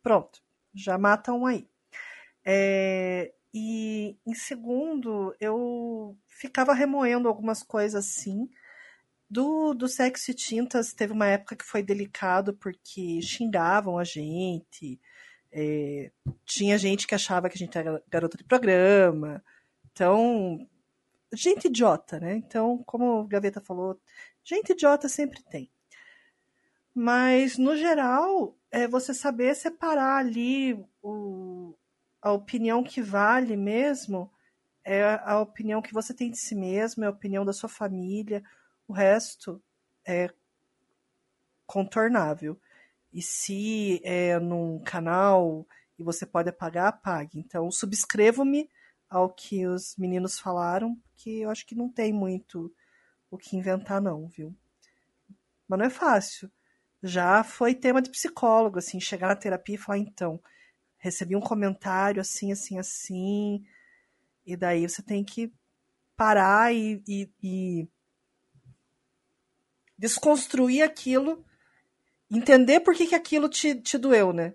Pronto, já matam um aí. É, e em segundo, eu ficava remoendo algumas coisas assim. Do, do Sexo e Tintas, teve uma época que foi delicado porque xingavam a gente. É, tinha gente que achava que a gente era garota de programa. Então, gente idiota, né? Então, como o Gaveta falou, gente idiota sempre tem. Mas, no geral, é você saber separar ali o, a opinião que vale mesmo é a opinião que você tem de si mesmo, é a opinião da sua família, o resto é contornável. E se é num canal e você pode apagar, apague. Então, subscrevo-me ao que os meninos falaram, porque eu acho que não tem muito o que inventar, não, viu? Mas não é fácil. Já foi tema de psicólogo, assim, chegar na terapia e falar, então, recebi um comentário assim, assim, assim. E daí você tem que parar e, e, e desconstruir aquilo, entender por que, que aquilo te, te doeu, né?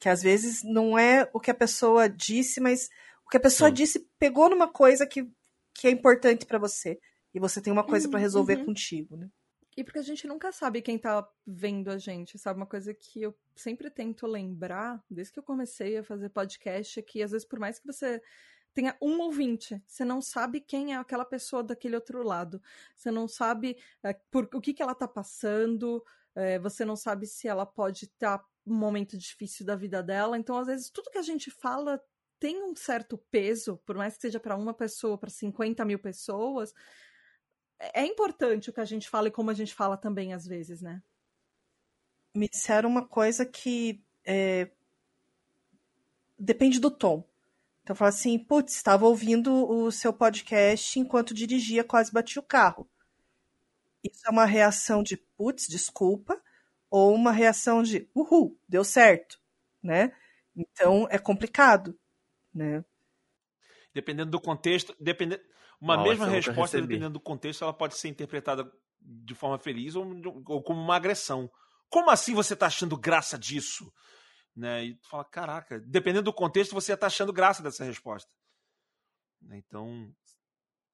Que às vezes não é o que a pessoa disse, mas o que a pessoa Sim. disse pegou numa coisa que, que é importante para você. E você tem uma coisa para uhum, resolver uhum. contigo, né? E porque a gente nunca sabe quem tá vendo a gente, sabe? Uma coisa que eu sempre tento lembrar, desde que eu comecei a fazer podcast, é que às vezes, por mais que você tenha um ouvinte, você não sabe quem é aquela pessoa daquele outro lado. Você não sabe é, por, o que, que ela tá passando, é, você não sabe se ela pode estar tá um momento difícil da vida dela. Então, às vezes, tudo que a gente fala tem um certo peso, por mais que seja para uma pessoa, para 50 mil pessoas, é importante o que a gente fala e como a gente fala também às vezes, né? Me disseram uma coisa que é... depende do tom. Então falo assim, putz, estava ouvindo o seu podcast enquanto dirigia, quase bati o carro. Isso é uma reação de putz, desculpa, ou uma reação de uhul, deu certo, né? Então é complicado, né? Dependendo do contexto, dependendo uma Nossa, mesma resposta, dependendo do contexto, ela pode ser interpretada de forma feliz ou, ou como uma agressão. Como assim você está achando graça disso? Né? E tu fala, caraca, dependendo do contexto, você está achando graça dessa resposta. Então,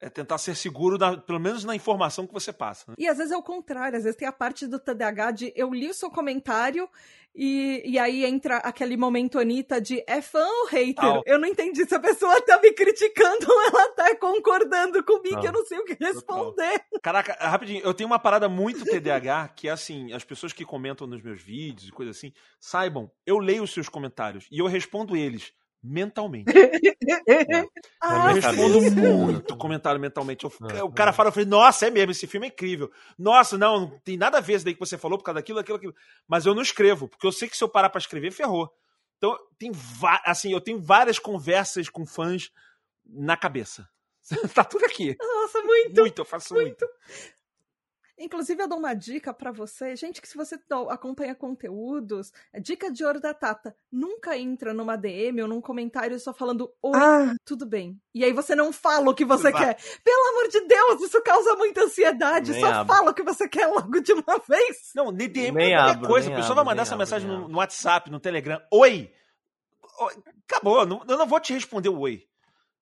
é tentar ser seguro, na, pelo menos na informação que você passa. Né? E às vezes é o contrário, às vezes tem a parte do TDAH de eu li o seu comentário e, e aí entra aquele momento Anitta de é fã ou hater? Eu não entendi se a pessoa tá me criticando ou ela tá concordando comigo, eu não sei o que responder. Total. Caraca, rapidinho, eu tenho uma parada muito TDAH que é assim, as pessoas que comentam nos meus vídeos e coisas assim, saibam, eu leio os seus comentários e eu respondo eles mentalmente. é. ah, eu respondo muito comentário mentalmente. Eu, ah, o cara fala, eu falei, nossa, é mesmo, esse filme é incrível. Nossa, não, não tem nada a ver isso daí que você falou por causa daquilo, aquilo, aquilo. Mas eu não escrevo, porque eu sei que se eu parar pra escrever, ferrou. Então, tem assim, eu tenho várias conversas com fãs na cabeça. tá tudo aqui. Nossa, muito. Muito, eu faço muito. muito. Inclusive, eu dou uma dica para você. Gente, que se você acompanha conteúdos, é dica de ouro da Tata. Nunca entra numa DM ou num comentário só falando oi, ah. tudo bem. E aí você não fala o que você Vai. quer. Pelo amor de Deus, isso causa muita ansiedade. Nem só abro. fala o que você quer logo de uma vez. Não, DM nem é qualquer coisa. A pessoa vai mandar essa abro, mensagem no, no, WhatsApp, no Telegram. Oi! Acabou, não, eu não vou te responder o oi.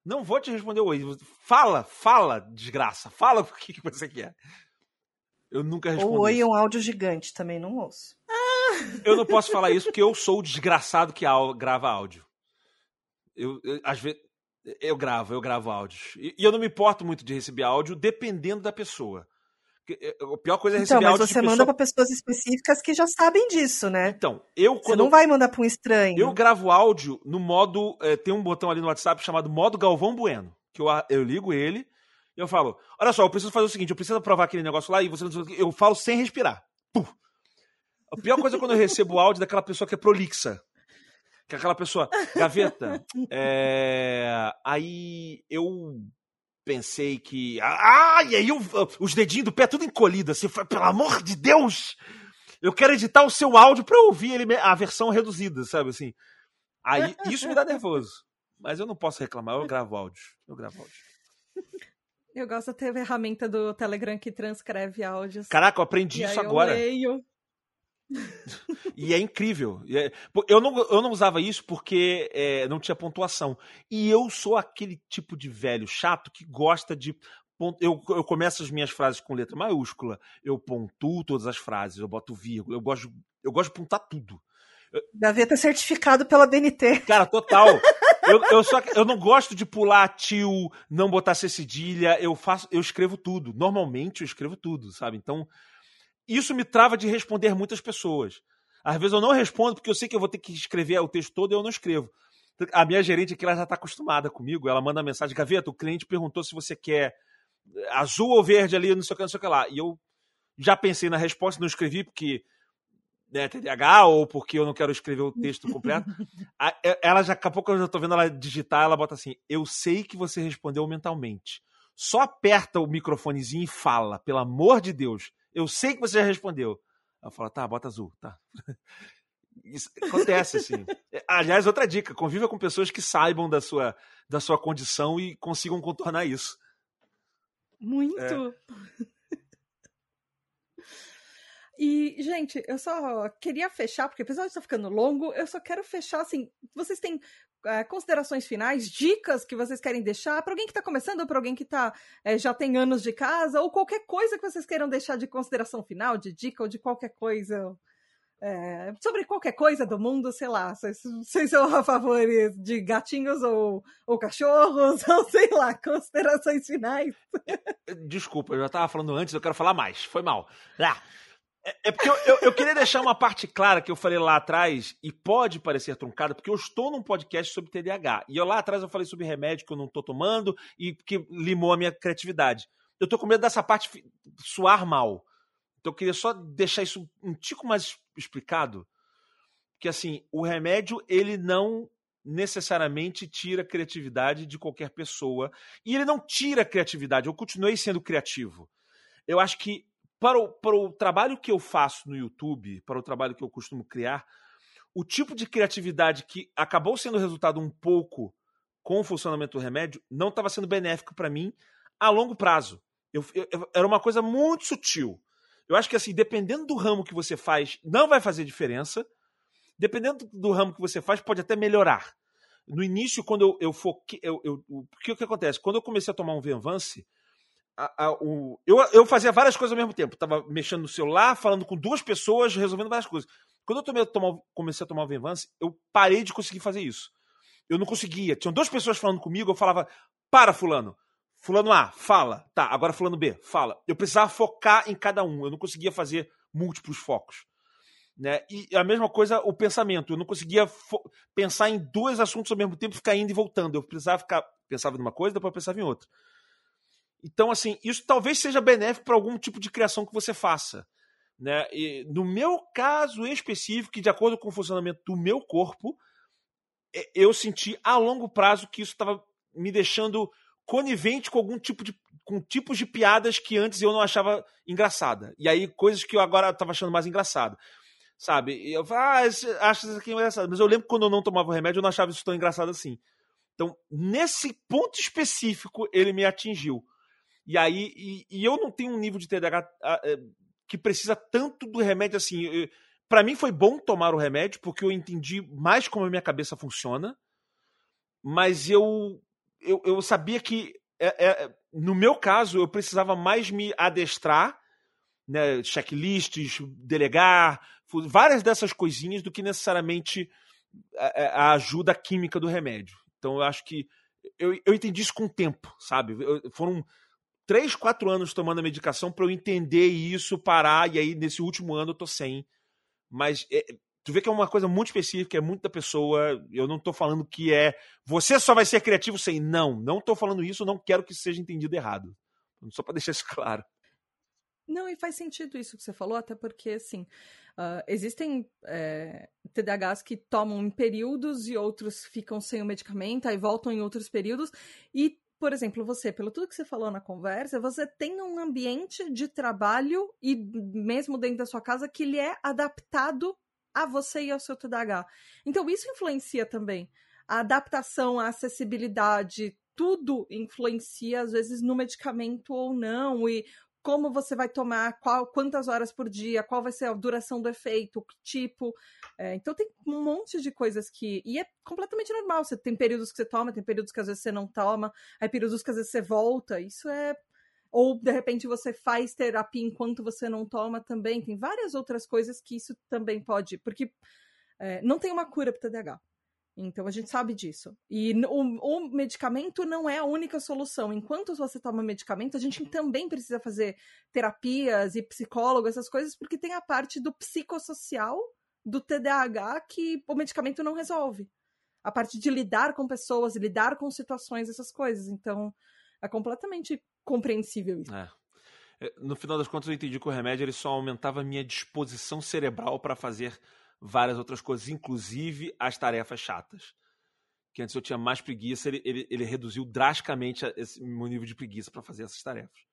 Não vou te responder o oi. Fala, fala, desgraça. Fala o que, que você quer. Eu nunca respondi. Ou oi, um áudio gigante, também não ouço. Ah, Eu não posso falar isso porque eu sou o desgraçado que grava áudio. Eu, eu, às vezes, eu gravo, eu gravo áudios. E, e eu não me importo muito de receber áudio, dependendo da pessoa. Porque, é, A pior coisa é Então, receber mas áudio você de manda pessoa... pra pessoas específicas que já sabem disso, né? Então, eu Você quando não vai mandar pra um estranho. eu gravo áudio no modo. eh, tem um botão ali no WhatsApp chamado modo Galvão Bueno. Que eu, eu ligo ele eu falo: Olha só, eu preciso fazer o seguinte, eu preciso aprovar aquele negócio lá e você não sei o quê." Eu falo sem respirar. Puf. A pior coisa é quando eu recebo o áudio daquela pessoa que é prolixa. Que é aquela pessoa, gaveta. é, Aí eu pensei que. Ah, e aí eu- os dedinhos do pé tudo encolhido, assim, foi, pelo amor de Deus! Eu quero editar o seu áudio pra eu ouvir ele, a versão reduzida, sabe assim? Aí isso me dá nervoso. Mas eu não posso reclamar, eu gravo áudio. Eu gravo áudio. Eu gosto da ferramenta do Telegram que transcreve áudios. Caraca, eu aprendi isso eu agora. leio. E é incrível. É- Eu não, eu não usava isso porque é, não tinha pontuação. E eu sou aquele tipo de velho chato que gosta de. Eu, eu começo as minhas frases com letra maiúscula, eu pontuo todas as frases, eu boto vírgula, eu gosto, eu gosto de pontuar tudo. Gaveta certificado pela BNT. Cara, total. Eu, eu, só, eu não gosto de pular tio, não botar C cedilha, eu faço, eu escrevo tudo. Normalmente eu escrevo tudo, sabe? Então, isso me trava de responder muitas pessoas. Às vezes eu não respondo porque eu sei que eu vou ter que escrever o texto todo e eu não escrevo. A minha gerente aqui, ela já está acostumada comigo, ela manda mensagem, Gaveta, o cliente perguntou se você quer azul ou verde ali, não sei o que, não sei o que lá. E eu já pensei na resposta, não escrevi porque né, TDAH ou porque eu não quero escrever o texto completo. E- ela já, daqui a pouco eu já tô vendo ela digitar, ela bota assim: Eu sei que você respondeu mentalmente. Só aperta o microfonezinho e fala, pelo amor de Deus. Eu sei que você já respondeu. Ela fala, tá, bota azul, tá. Isso acontece, assim. É, Aliás, outra dica: conviva com pessoas que saibam da sua, da sua condição e consigam contornar isso. Muito. E, gente, eu só queria fechar, porque o episódio está ficando longo, eu só quero fechar, assim, vocês têm é, considerações finais, dicas que vocês querem deixar para alguém que está começando, ou para alguém que tá, é, já tem anos de casa, ou qualquer coisa que vocês queiram deixar de consideração final, de dica ou de qualquer coisa, é, sobre qualquer coisa do mundo, sei lá, vocês, são a favor de gatinhos ou, ou cachorros, ou sei lá, considerações finais. Desculpa, eu já tava falando antes, eu quero falar mais. Foi mal. Ah, é, é porque eu, eu- eu queria deixar uma parte clara que eu falei lá atrás, e pode parecer truncada, porque eu estou num podcast sobre TDAH. E eu lá atrás eu falei sobre remédio que eu não tô tomando e que limou a minha criatividade. Eu tô com medo dessa parte soar mal. Então eu queria só deixar isso um tico mais explicado. Que assim, o remédio, ele não necessariamente tira a criatividade de qualquer pessoa. E ele não tira a criatividade. Eu continuei sendo criativo. Eu acho que para o, para o trabalho que eu faço no YouTube, para o trabalho que eu costumo criar, o tipo de criatividade que acabou sendo resultado um pouco com o funcionamento do remédio não estava sendo benéfico para mim a longo prazo. Eu- eu- eu- era uma coisa muito sutil. Eu acho que assim, dependendo do ramo que você faz, não vai fazer diferença. Dependendo do ramo que você faz, pode até melhorar. No início, quando eu, eu foquei. Eu, eu, o que, que acontece? Quando eu comecei a tomar um Venvance, a- a- o- eu, eu fazia várias coisas ao mesmo tempo. Tava mexendo no celular, falando com duas pessoas, resolvendo várias coisas. Quando eu tomei comecei a tomar o Venvance, eu parei de conseguir fazer isso. Eu não conseguia. Tinham duas pessoas falando comigo, eu falava, para, fulano. Fulano A, fala. Tá, agora fulano B, fala. Eu precisava focar em cada um. Eu não conseguia fazer múltiplos focos. Né? E a mesma coisa o pensamento. Eu não conseguia pensar em dois assuntos ao mesmo tempo ficar indo e voltando. Eu precisava ficar. Pensava numa coisa, depois pensava em outra. Então, assim, isso talvez seja benéfico para algum tipo de criação que você faça. Né? E no meu caso específico, de acordo com o funcionamento do meu corpo, eu senti a longo prazo que isso estava me deixando conivente com algum tipo de com tipos de piadas que antes eu não achava engraçada. E aí coisas que eu agora estava achando mais engraçado. Sabe? E eu ah, acho isso aqui engraçado. Mas eu lembro quando eu não tomava o remédio, eu não achava isso tão engraçado assim. Então, nesse ponto específico, ele me atingiu. E aí, e, e eu não tenho um nível de TDAH ah, eh, que precisa tanto do remédio assim. Pra mim foi bom tomar o remédio, porque eu entendi mais como a minha cabeça funciona. Mas eu, eu, eu sabia que, é- é- no meu caso, eu precisava mais me adestrar, né, checklists, delegar, várias dessas coisinhas do que necessariamente a, a ajuda química do remédio. Então eu acho que eu, eu entendi isso com o tempo, sabe? Eu, foram três, quatro anos tomando a medicação para eu entender isso, parar, e aí nesse último ano eu tô sem. Mas é, tu vê que é uma coisa muito específica, é muito da pessoa. Eu não tô falando que é você só vai ser criativo sem. Não, não tô falando isso, não quero que isso seja entendido errado. Só para deixar isso claro. Não, e faz sentido isso que você falou, até porque, assim, uh, existem é, TDAHs que tomam em períodos e outros ficam sem o medicamento, aí voltam em outros períodos. E, por exemplo, você, pelo tudo que você falou na conversa, você tem um ambiente de trabalho e mesmo dentro da sua casa que ele é adaptado a você e ao seu TDAH. Então, isso influencia também. A adaptação, a acessibilidade, tudo influencia, às vezes, no medicamento ou não, e como você vai tomar, qual, quantas horas por dia, qual vai ser a duração do efeito, que tipo. É, então tem um monte de coisas que. E é completamente normal. Você tem períodos que você toma, tem períodos que às vezes você não toma, aí períodos que às vezes você volta. Isso é. Ou de repente você faz terapia enquanto você não toma também. Tem várias outras coisas que isso também pode. Porque é, não tem uma cura para TDAH. Então a gente sabe disso. E o, o, medicamento não é a única solução. Enquanto você toma medicamento, a gente também precisa fazer terapias e psicólogo, essas coisas, porque tem a parte do psicossocial do TDAH que o medicamento não resolve. A parte de lidar com pessoas, lidar com situações, essas coisas. Então, é completamente compreensível isso. É. é no final das contas, eu entendi que o remédio ele só aumentava a minha disposição cerebral para fazer várias outras coisas, inclusive as tarefas chatas. Que antes eu tinha mais preguiça, ele, ele, ele reduziu drasticamente esse meu nível de preguiça para fazer essas tarefas.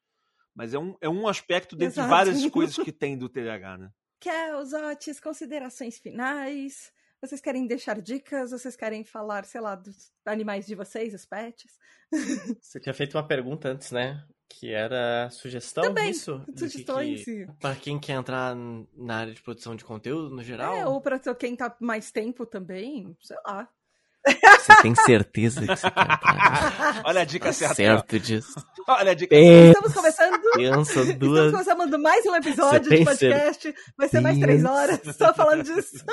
Mas é um, é um aspecto dentre Exato. várias coisas que tem do TDAH, né? Kelzotes, considerações finais. Vocês querem deixar dicas? Vocês querem falar, sei lá, dos animais de vocês, os pets? Você tinha feito uma pergunta antes, né? Que era sugestão Também, disso? sugestões. Que, para quem quer entrar na área de produção de conteúdo no geral? É, ou para quem tá mais tempo também, sei lá. Você tem certeza que você quer entrar? Olha a dica tá certa. certo disso. Olha a dica certa. Estamos começando. Pensa duas... Estamos começando mais um episódio de podcast. Vai ser mais três horas só falando disso.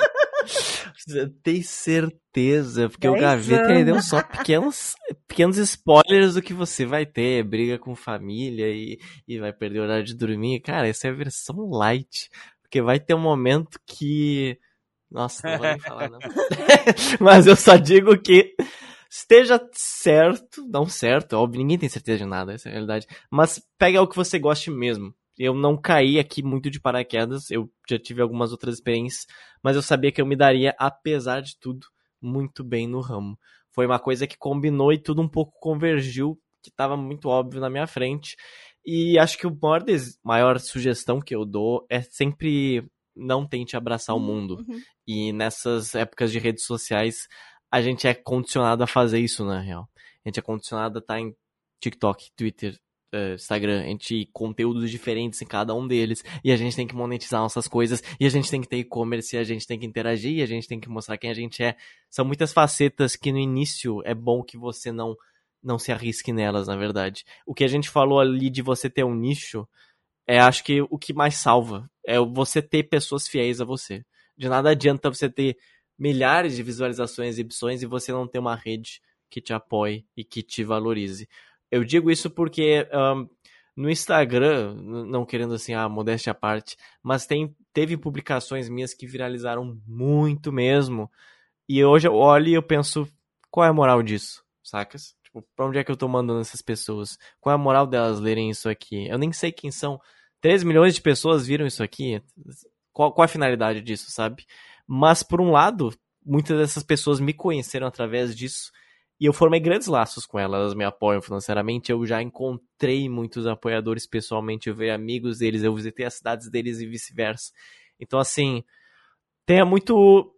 Você tem certeza, porque o Gaveta ele deu só pequenos, pequenos spoilers do que você vai ter, briga com família e, e vai perder o horário de dormir. Cara, essa é a versão light, porque vai ter um momento que... Nossa, não vou nem falar não. Mas eu só digo que esteja certo, não certo, óbvio, ninguém tem certeza de nada, essa é a realidade, mas pegue algo que você goste mesmo eu não caí aqui muito de paraquedas, eu já tive algumas outras experiências, mas eu sabia que eu me daria, apesar de tudo, muito bem no ramo. Foi uma coisa que combinou e tudo um pouco convergiu, que estava muito óbvio na minha frente. E acho que o maior, maior sugestão que eu dou é sempre não tente abraçar o uhum, mundo. Uhum. E nessas épocas de redes sociais, a gente é condicionado a fazer isso, na real. A gente é condicionado a estar em TikTok, Twitter, uh, Instagram, a gente conteúdos diferentes em cada um deles, e a gente tem que monetizar nossas coisas, e a gente tem que ter e-commerce, e a gente tem que interagir, e a gente tem que mostrar quem a gente é. São muitas facetas que no início é bom que você não não se arrisque nelas, na verdade. O que a gente falou ali de você ter um nicho, é acho que o que mais salva é você ter pessoas fiéis a você. De nada adianta você ter milhares de visualizações, exibições e você não ter uma rede que te apoie e que te valorize. Eu digo isso porque um, no Instagram, não querendo assim a modéstia à parte, mas tem, teve publicações minhas que viralizaram muito mesmo. E hoje eu olho e eu penso, qual é a moral disso? Sacas? Tipo, pra onde é que eu tô mandando essas pessoas? Qual é a moral delas lerem isso aqui? Eu nem sei quem são. 13 milhões de pessoas viram isso aqui. Qual, qual a finalidade disso, sabe? Mas, por um lado, muitas dessas pessoas me conheceram através disso e eu formei grandes laços com elas, elas me apoiam financeiramente. Eu já encontrei muitos apoiadores pessoalmente, eu vi amigos deles, eu visitei as cidades deles e vice-versa. Então, assim, tenha muito.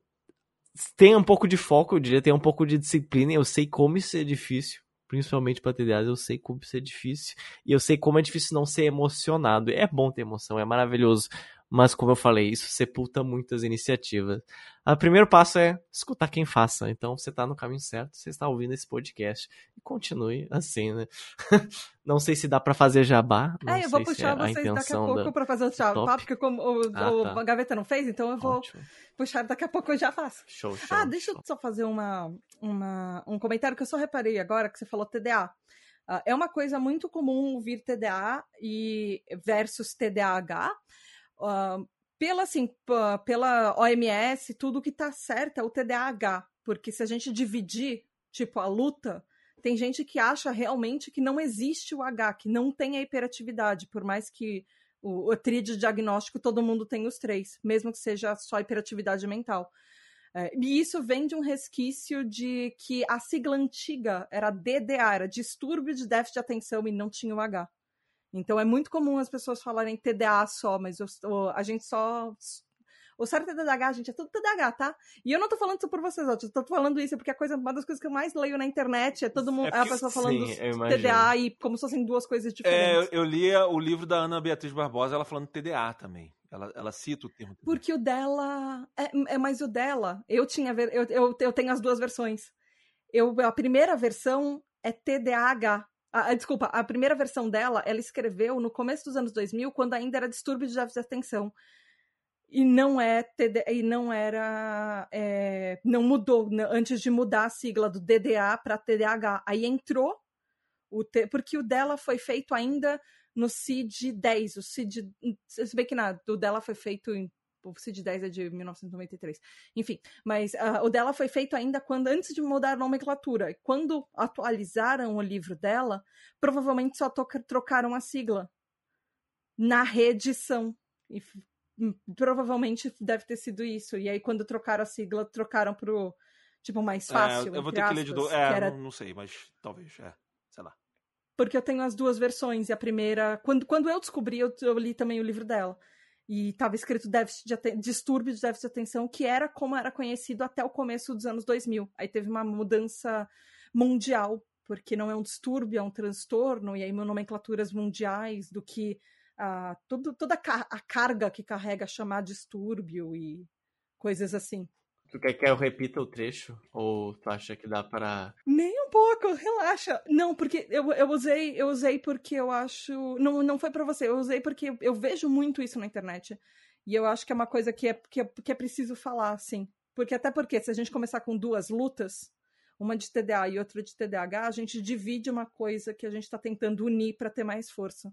Tenha um pouco de foco, eu diria, tenha um pouco de disciplina. Eu sei como isso é difícil, principalmente para TDAs, eu sei como isso é difícil. E eu sei como é difícil não ser emocionado. É bom ter emoção, é maravilhoso. Mas como eu falei, isso sepulta muitas iniciativas. O primeiro passo é escutar quem faça. Então você está no caminho certo, você está ouvindo esse podcast e continue assim, né? não sei se dá para fazer jabá. é, eu vou puxar é vocês daqui a pouco para fazer o jabá, porque como o, ah, o tá. Gaveta não fez, então eu vou Ótimo. puxar daqui a pouco eu já faço. Show, show. Ah, deixa show. eu só fazer uma, uma, um comentário que eu só reparei agora que você falou TDA. Uh, é uma coisa muito comum ouvir TDA e versus TDAH. Uh, pela, assim, pela OMS, tudo que tá certo é o TDAH. Porque se a gente dividir, tipo, a luta, tem gente que acha realmente que não existe o H, que não tem a hiperatividade, por mais que o, o tríade diagnóstico todo mundo tem os três, mesmo que seja só hiperatividade mental. É, e isso vem de um resquício de que a sigla antiga era DDA, era distúrbio de déficit de atenção e não tinha o H. Então é muito comum as pessoas falarem TDA só, mas o, a gente só. O certo é TDAH, gente, é tudo TDAH, tá? E eu não tô falando isso por vocês, ó, eu tô falando isso porque a coisa, uma das coisas que eu mais leio na internet é todo mundo, é, é a pessoa falando sim, TDA e como se fossem duas coisas diferentes. É, eu, eu li o livro da Ana Beatriz Barbosa, ela falando TDA também. Ela, ela cita o termo. TDA. Porque o dela. É, é mais o dela. Eu tinha. Eu, eu, eu tenho as duas versões. Eu, a primeira versão é TDAH. Ah, desculpa, a primeira versão dela, ela escreveu no começo dos anos 2000, quando ainda era distúrbio de déficit de atenção. E não é TD, e não era é, não mudou antes de mudar a sigla do DDA para TDAH. Aí entrou o T, porque o dela foi feito ainda no CID 10, o CID se bem que nada, o dela foi feito em o CID 10 é de 1993. Enfim, mas uh, o dela foi feito ainda quando antes de mudar a nomenclatura. Quando atualizaram o livro dela, provavelmente só trocaram a sigla na reedição. E hum, provavelmente deve ter sido isso. E aí, quando trocaram a sigla, trocaram pro tipo mais é, fácil. É, eu vou ter aspas, que ler de novo. É, era... não, não sei, mas talvez, é, sei lá porque eu tenho as duas versões. E a primeira, quando, quando eu descobri, eu, eu li também o livro dela e estava escrito déficit de distúrbio de déficit de atenção, que era como era conhecido até o começo dos anos 2000. Aí teve uma mudança mundial, porque não é um distúrbio, é um transtorno, e aí nomenclaturas mundiais do que uh, tudo, toda a, a carga que carrega chamar distúrbio e coisas assim. Tu quer que eu repita o trecho? Ou tu acha que dá para. Nem um pouco, relaxa. Não, porque eu, eu usei, eu usei porque eu acho. Não, não foi para você, eu usei porque eu vejo muito isso na internet. E eu acho que é uma coisa que é, que é, que é preciso falar, sim. Porque até porque, se a gente começar com duas lutas, uma de TDA e outra de TDAH, a gente divide uma coisa que a gente está tentando unir para ter mais força.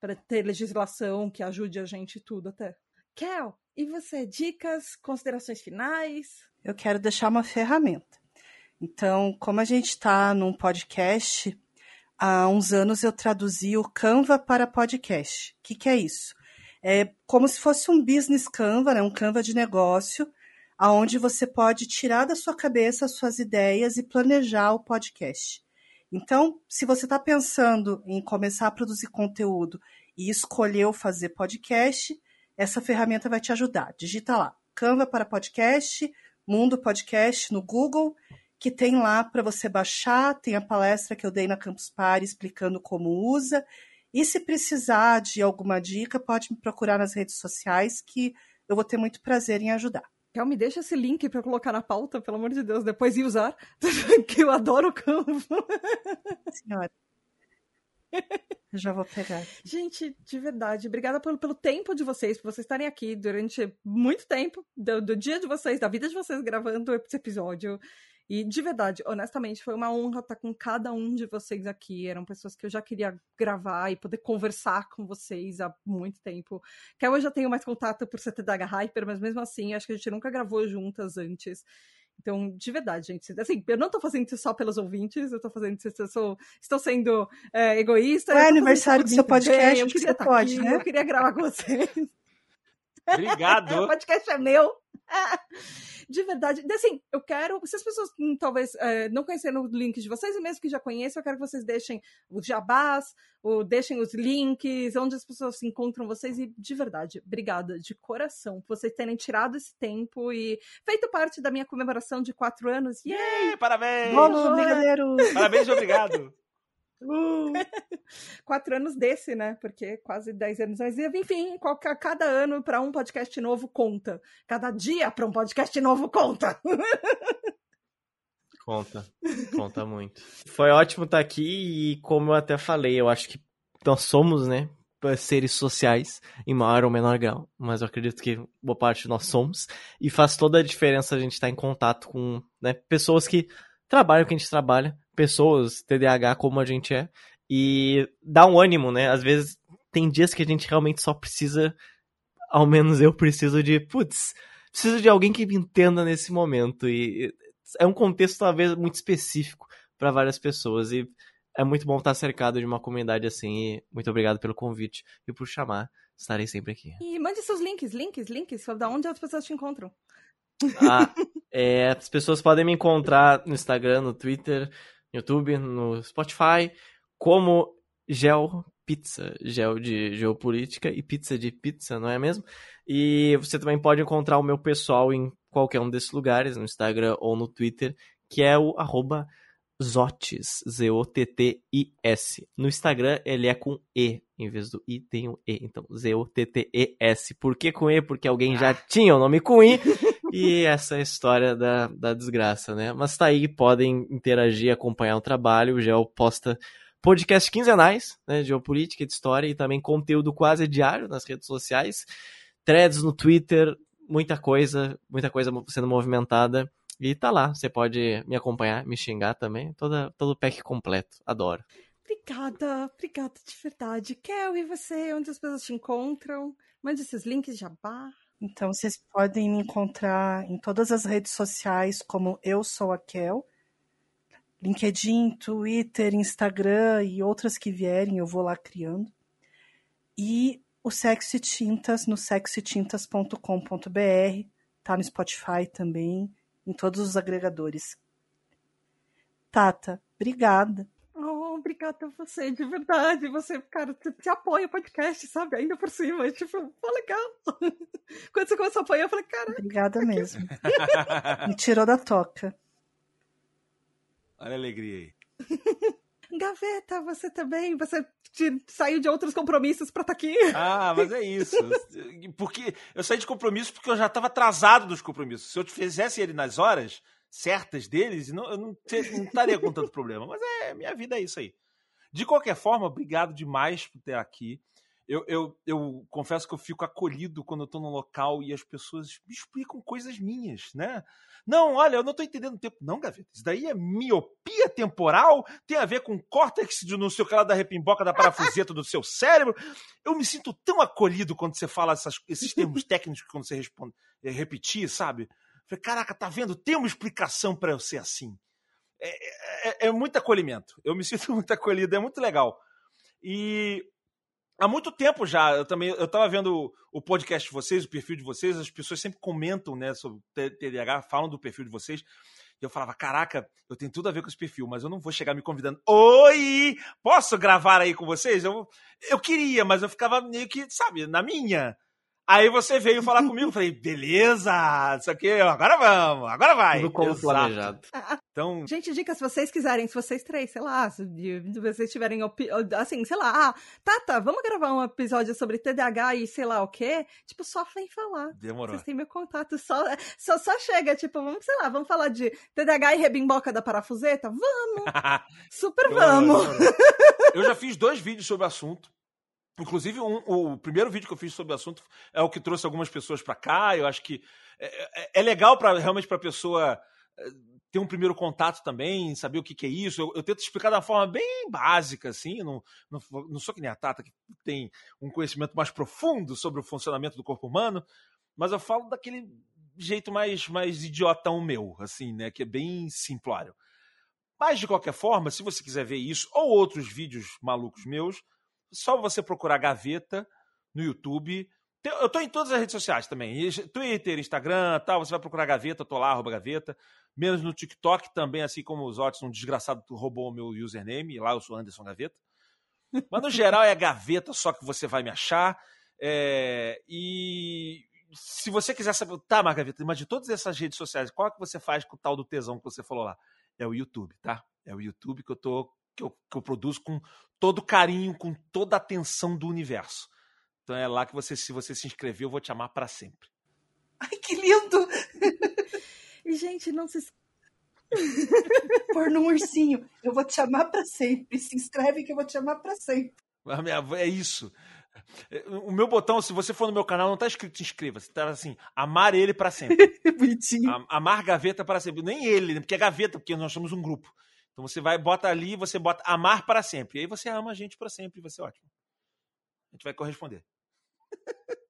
Para ter legislação que ajude a gente tudo até. Kel, e você, dicas, considerações finais? Eu quero deixar uma ferramenta. Então, como a gente está num podcast, há uns anos eu traduzi o Canva para podcast. O que, que é isso? É como se fosse um business Canva, né? um Canva de negócio, aonde você pode tirar da sua cabeça as suas ideias e planejar o podcast. Então, se você está pensando em começar a produzir conteúdo e escolheu fazer podcast, essa ferramenta vai te ajudar. Digita lá, Canva para podcast, Mundo Podcast no Google, que tem lá para você baixar, tem a palestra que eu dei na Campus Party explicando como usa. E se precisar de alguma dica, pode me procurar nas redes sociais que eu vou ter muito prazer em ajudar. Kel, me deixa esse link para colocar na pauta, pelo amor de Deus, depois e usar, que eu adoro o Canva. Senhora. Já vou pegar. Gente, de verdade, obrigada pelo, pelo tempo de vocês, por vocês estarem aqui durante muito tempo, do, do dia de vocês, da vida de vocês, gravando esse episódio. E de verdade, honestamente, foi uma honra estar com cada um de vocês aqui. Eram pessoas que eu já queria gravar e poder conversar com vocês há muito tempo. Que eu já tenho mais contato por CTDH Hyper, mas mesmo assim, acho que a gente nunca gravou juntas antes. Então, de verdade, gente, assim, eu não tô fazendo isso só pelos ouvintes, eu tô fazendo isso, eu sou, estou sendo é, egoísta. É aniversário do seu podcast, eu queria você pode, aqui, né? Eu queria gravar com vocês. Obrigado. o podcast é meu. de verdade. Assim, eu quero. Se as pessoas hum, talvez é, não conheceram os links de vocês, e mesmo que já conheçam, eu quero que vocês deixem os jabás, ou deixem os links, onde as pessoas se encontram vocês. E de verdade, obrigada, de coração, por vocês terem tirado esse tempo e feito parte da minha comemoração de quatro anos. Yay! Yeah, parabéns! Bolo, brigadeiro! Parabéns e obrigado! Uh. Quatro anos desse, né? Porque quase dez anos mais. Enfim, qualquer, cada ano para um podcast novo conta. Cada dia para um podcast novo conta. Conta, conta muito. Foi ótimo estar aqui e como eu até falei, eu acho que nós somos, né, seres sociais em maior ou menor grau, mas eu acredito que boa parte nós somos e faz toda a diferença a gente estar em contato com, né, pessoas que trabalham que a gente trabalha, pessoas TDAH como a gente é e dá um ânimo, né? Às vezes tem dias que a gente realmente só precisa, ao menos eu preciso de, putz, preciso de alguém que me entenda nesse momento e é um contexto talvez muito específico para várias pessoas e é muito bom estar cercado de uma comunidade assim. E muito obrigado pelo convite e por chamar. Estarei sempre aqui. E mande seus links, links, links, da onde as pessoas te encontram. Ah, é, as pessoas podem me encontrar no Instagram, no Twitter, YouTube, no Spotify, como Gel Pizza, gel de geopolítica e pizza de pizza, não é mesmo? E você também pode encontrar o meu pessoal em qualquer um desses lugares, no Instagram ou no Twitter, que é o arroba Zotis, Z-O-T-T-I-S. No Instagram ele é com E, em vez do I tem o E, então Z-O-T-T-E-S. Por que com E? Porque alguém já tinha o nome com I, e essa é a história da, da desgraça, né? Mas tá aí, podem interagir, acompanhar o trabalho, o Gel posta podcast quinzenais, né, de geopolítica, de história, e também conteúdo quase diário nas redes sociais, threads no Twitter, muita coisa, muita coisa sendo movimentada. E tá lá, você pode me acompanhar, me xingar também, toda, todo o pack completo, adoro. Obrigada, obrigada de verdade. Kel, e você, onde as pessoas te encontram? Mande esses links jabá. Então, vocês podem me encontrar em todas as redes sociais como Eu Sou a Kel. LinkedIn, Twitter, Instagram e outras que vierem, eu vou lá criando. E o Sexy Tintas no sexytintas.com.br, tá no Spotify também, em todos os agregadores. Tata, obrigada. Obrigada a você, de verdade. Você, cara, te, te apoia o podcast, sabe? Ainda por cima. Tipo, pô, legal. Quando você começou a apoiar, eu falei, cara. Obrigada mesmo. Me tirou da toca. Olha a alegria aí. Gaveta, você também? Você saiu de outros compromissos para estar tá aqui? Ah, mas é isso. Porque eu saí de compromisso porque eu já estava atrasado dos compromissos. Se eu fizesse ele nas horas certas deles, não, eu não, não estaria com tanto problema. Mas é, minha vida é isso aí. De qualquer forma, obrigado demais por ter aqui. Eu, eu, eu confesso que eu fico acolhido quando eu estou num local e as pessoas me explicam coisas minhas, né? Não, olha, eu não estou entendendo o tempo. Não, Gaveta, isso daí é miopia temporal, tem a ver com córtex de não sei o que lá da repimboca da parafuseta do seu cérebro. Eu me sinto tão acolhido quando você fala essas, esses termos técnicos quando você responde, é, repetir, sabe? Falei, caraca, tá vendo? Tem uma explicação para eu ser assim. É, é, é muito acolhimento. Eu me sinto muito acolhido, é muito legal. E há muito tempo já, eu também, eu tava vendo o podcast de vocês, o perfil de vocês, as pessoas sempre comentam, né, sobre TDAH, falam do perfil de vocês. E eu falava, caraca, eu tenho tudo a ver com esse perfil, mas eu não vou chegar me convidando. Oi! Posso gravar aí com vocês? Eu, eu queria, mas eu ficava meio que, sabe, na minha. Aí você veio falar comigo, falei, beleza, isso aqui, agora vamos, agora vai. Tudo como Exato. planejado. Então... Gente, dica, se vocês quiserem, se vocês três, sei lá, se vocês tiverem, assim, sei lá, ah, Tata, vamos gravar um episódio sobre TDAH e sei lá o quê? Tipo, só vem falar. Demorou. Vocês têm meu contato, só, só, só chega, tipo, vamos, sei lá, vamos falar de TDAH e rebimboca da parafuseta? Vamos! Super vamos! Eu já fiz dois vídeos sobre o assunto. Inclusive, um, o primeiro vídeo que eu fiz sobre o assunto é o que trouxe algumas pessoas para cá. Eu acho que é, é, é legal para realmente para a pessoa eh, ter um primeiro contato também, saber o que, que é isso. Eu, eu, tento explicar uma forma bem básica, assim. Não, não, não sou que nem a Tata, que tem um conhecimento mais profundo sobre o funcionamento do corpo humano, mas eu falo daquele jeito mais, mais idiotão meu, assim, né? Que é bem simplório. Mas, de qualquer forma, se você quiser ver isso ou outros vídeos malucos meus, só você procurar Gaveta no YouTube. Eu tô em todas as redes sociais também. Twitter, Instagram, tal. Você vai procurar Gaveta, tô lá, arroba Gaveta. Menos no TikTok também, assim como os Otis, um desgraçado roubou o meu username. Lá eu sou Anderson Gaveta. Mas no geral é Gaveta, só que você vai me achar. É... e se você quiser saber, tá, Margaveta, mas de todas essas redes sociais, qual é que você faz com o tal do tesão que você falou lá? É o YouTube, tá? É o YouTube que eu tô que eu, que eu produzo com todo carinho, com toda a atenção do universo. Então é lá que você, se você se inscrever, eu vou te amar para sempre. Ai, que lindo! E, gente, não se Pôr num ursinho. Eu vou te amar para sempre. Se inscreve que eu vou te amar para sempre. É isso. O meu botão, se você for no meu canal, não tá escrito inscreva-se. Tá assim, amar ele para sempre. Bonitinho. Amar gaveta para sempre. Nem ele, né? porque é gaveta, porque nós somos um grupo. Então você vai, bota ali, você bota amar para sempre. E aí você ama a gente para sempre, vai ser ótimo. A gente vai corresponder.